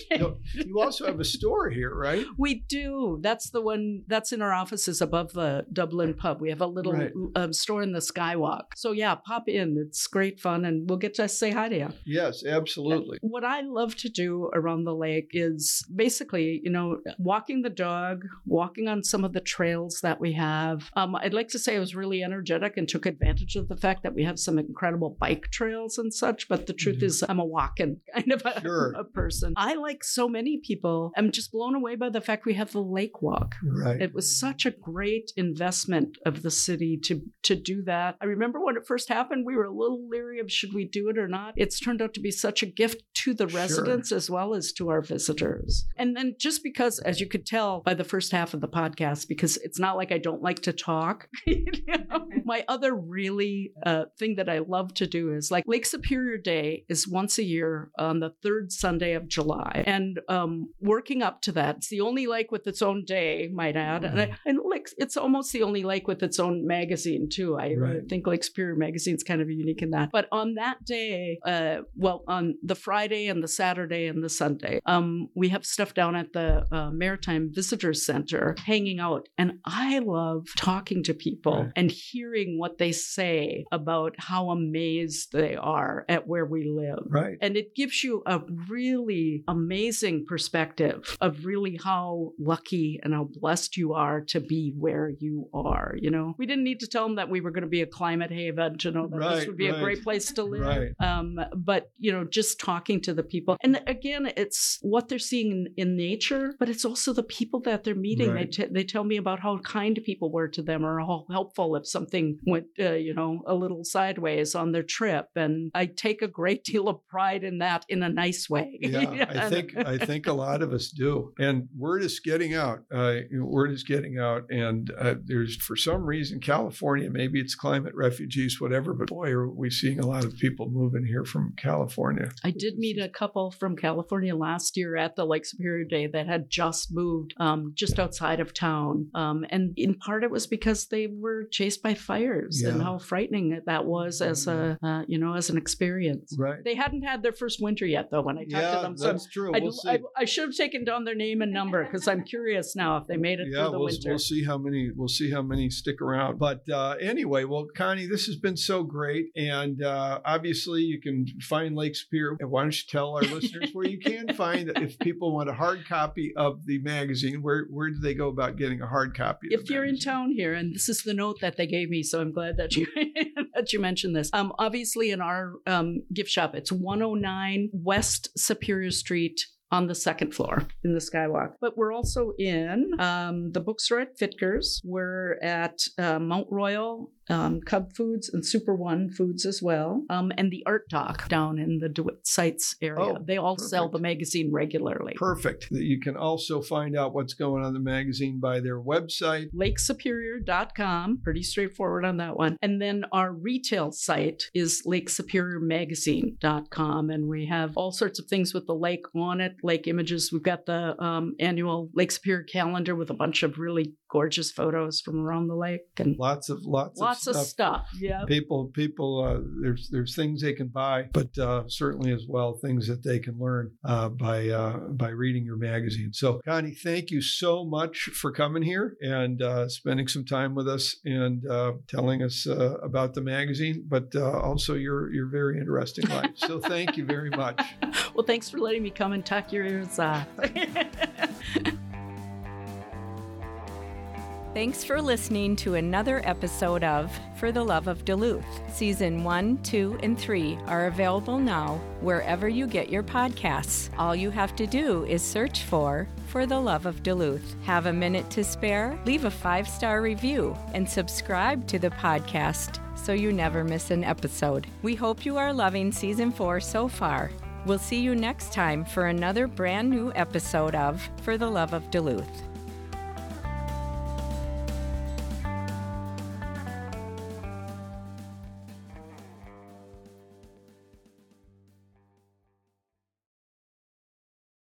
[SPEAKER 1] you also have a store here, right?
[SPEAKER 2] We do. That's the one that's in our offices above the Dubh Linn pub. We have a little
[SPEAKER 1] Right.
[SPEAKER 2] um, store in the Skywalk. So, yeah, pop in. It's great fun, and we'll get to say hi to you.
[SPEAKER 1] Yes, absolutely.
[SPEAKER 2] What I love to do around the lake is basically, you know, walking the dog, walking on some of the trails that we have. Um, I'd like to say I was really energetic and took advantage of the fact that we have some incredible bike trails and such. But the truth
[SPEAKER 1] Mhm.
[SPEAKER 2] is, I'm a walking kind of a,
[SPEAKER 1] Sure.
[SPEAKER 2] a person. I, like so many people, I'm just blown away by the fact we have the lake walk.
[SPEAKER 1] Right.
[SPEAKER 2] It was such a great investment of the city to to do that. I remember when it first happened, we were a little leery of should we do it or not. It's turned out to be such a gift to the
[SPEAKER 1] Sure.
[SPEAKER 2] residents as well as to our visitors. And then just because, as you could tell by the first half of the podcast, because it's not like I don't like to talk. you know, My other really uh, thing that I love to do is like Lake Superior Day is once a year on the third Sunday of July, and um, working up to that, it's the only lake with its own day, might add, and, I, and like it's almost the only lake with its own magazine too. I, I
[SPEAKER 1] Right.
[SPEAKER 2] think Lake Superior magazine is kind of unique in that. But on that day, uh, well, on the Friday and the Saturday and the Sunday, um, we have stuff down at the uh, Maritime Visitors Center hanging out, and I love talking to people
[SPEAKER 1] Right.
[SPEAKER 2] and hearing what they say about how amazed they are at where we live.
[SPEAKER 1] Right.
[SPEAKER 2] And it gives you a really amazing perspective of really how lucky and how blessed you are to be where you are. You know, we didn't need to tell them that we were going to be a climate haven you know that this would be
[SPEAKER 1] right.
[SPEAKER 2] a great place to live.
[SPEAKER 1] Right.
[SPEAKER 2] Um, but you know, just talking to the people, and again, it's what they're seeing in, in nature, but it's also the people that they're meeting.
[SPEAKER 1] Right.
[SPEAKER 2] They t- they tell me about how kind people were to them, or how helpful if something went, uh, you know, a little sideways on their trip, and I take a great deal of pride in that in a nice way.
[SPEAKER 1] Yeah, I think I think a lot of us do, and word is getting out. Uh, word is getting out, and uh, there's for some reason California, maybe it's climate refugees, whatever. But boy, are we seeing a lot of people moving here from California.
[SPEAKER 2] I did meet a couple from California last year at the Lake Superior Day that had just moved um, just outside of town. Um, and in part, it was because they were chased by fires and how frightening that was as a, uh, you know, as an experience.
[SPEAKER 1] Right.
[SPEAKER 2] They hadn't had their first winter yet, though, when I talked
[SPEAKER 1] yeah,
[SPEAKER 2] to them. So
[SPEAKER 1] that's true.
[SPEAKER 2] I,
[SPEAKER 1] We'll see.
[SPEAKER 2] I, I should have taken down their name and number because I'm curious now if they made it
[SPEAKER 1] yeah,
[SPEAKER 2] through the
[SPEAKER 1] we'll,
[SPEAKER 2] winter.
[SPEAKER 1] we'll see how many we'll see how many stick around. But uh, anyway, well, Konnie, this has been so great, and uh, obviously you can find Lake Superior. And Why don't you tell our listeners where you can find if people want a hard copy of the magazine? Where where do they go about getting a hard copy? of
[SPEAKER 2] if you're in town here, and this is the note that they gave me, so I'm glad that you that you mentioned this. Um, obviously, in our um, gift shop, it's 109 West Superior Street. On the second floor in the Skywalk. But we're also in um, the bookstore at Fitger's. We're at uh, Mount Royal um, Cub Foods and Super One Foods as well, um, and the Art Dock down in the DeWitt-Seitz area.
[SPEAKER 1] Oh,
[SPEAKER 2] they all sell the magazine regularly.
[SPEAKER 1] Perfect. You can also find out what's going on in the magazine by their website.
[SPEAKER 2] lakesuperior.com. Pretty straightforward on that one. And then our retail site is lakesuperiormagazine.com. And we have all sorts of things with the lake on it, lake images. We've got the um, annual Lake Superior calendar with a bunch of really gorgeous photos from around the lake and
[SPEAKER 1] Lots of lots,
[SPEAKER 2] lots
[SPEAKER 1] of
[SPEAKER 2] of
[SPEAKER 1] stuff.
[SPEAKER 2] stuff. Yeah.
[SPEAKER 1] People, people, uh, there's there's things they can buy, but uh, certainly as well things that they can learn uh, by uh, by reading your magazine. So, Konnie, thank you so much for coming here and uh, spending some time with us and uh, telling us uh, about the magazine, but uh, also your your very interesting life. So, thank you very much.
[SPEAKER 2] Well, thanks for letting me come and talk your ears off.
[SPEAKER 3] Thanks for listening to another episode of For the Love of Duluth. Season 1, 2, and 3 are available now wherever you get your podcasts. All you have to do is search for For the Love of Duluth. Have a minute to spare? Leave a five star review and subscribe to the podcast so you never miss an episode. We hope you are loving season 4 so far. We'll see you next time for another brand new episode of For the Love of Duluth.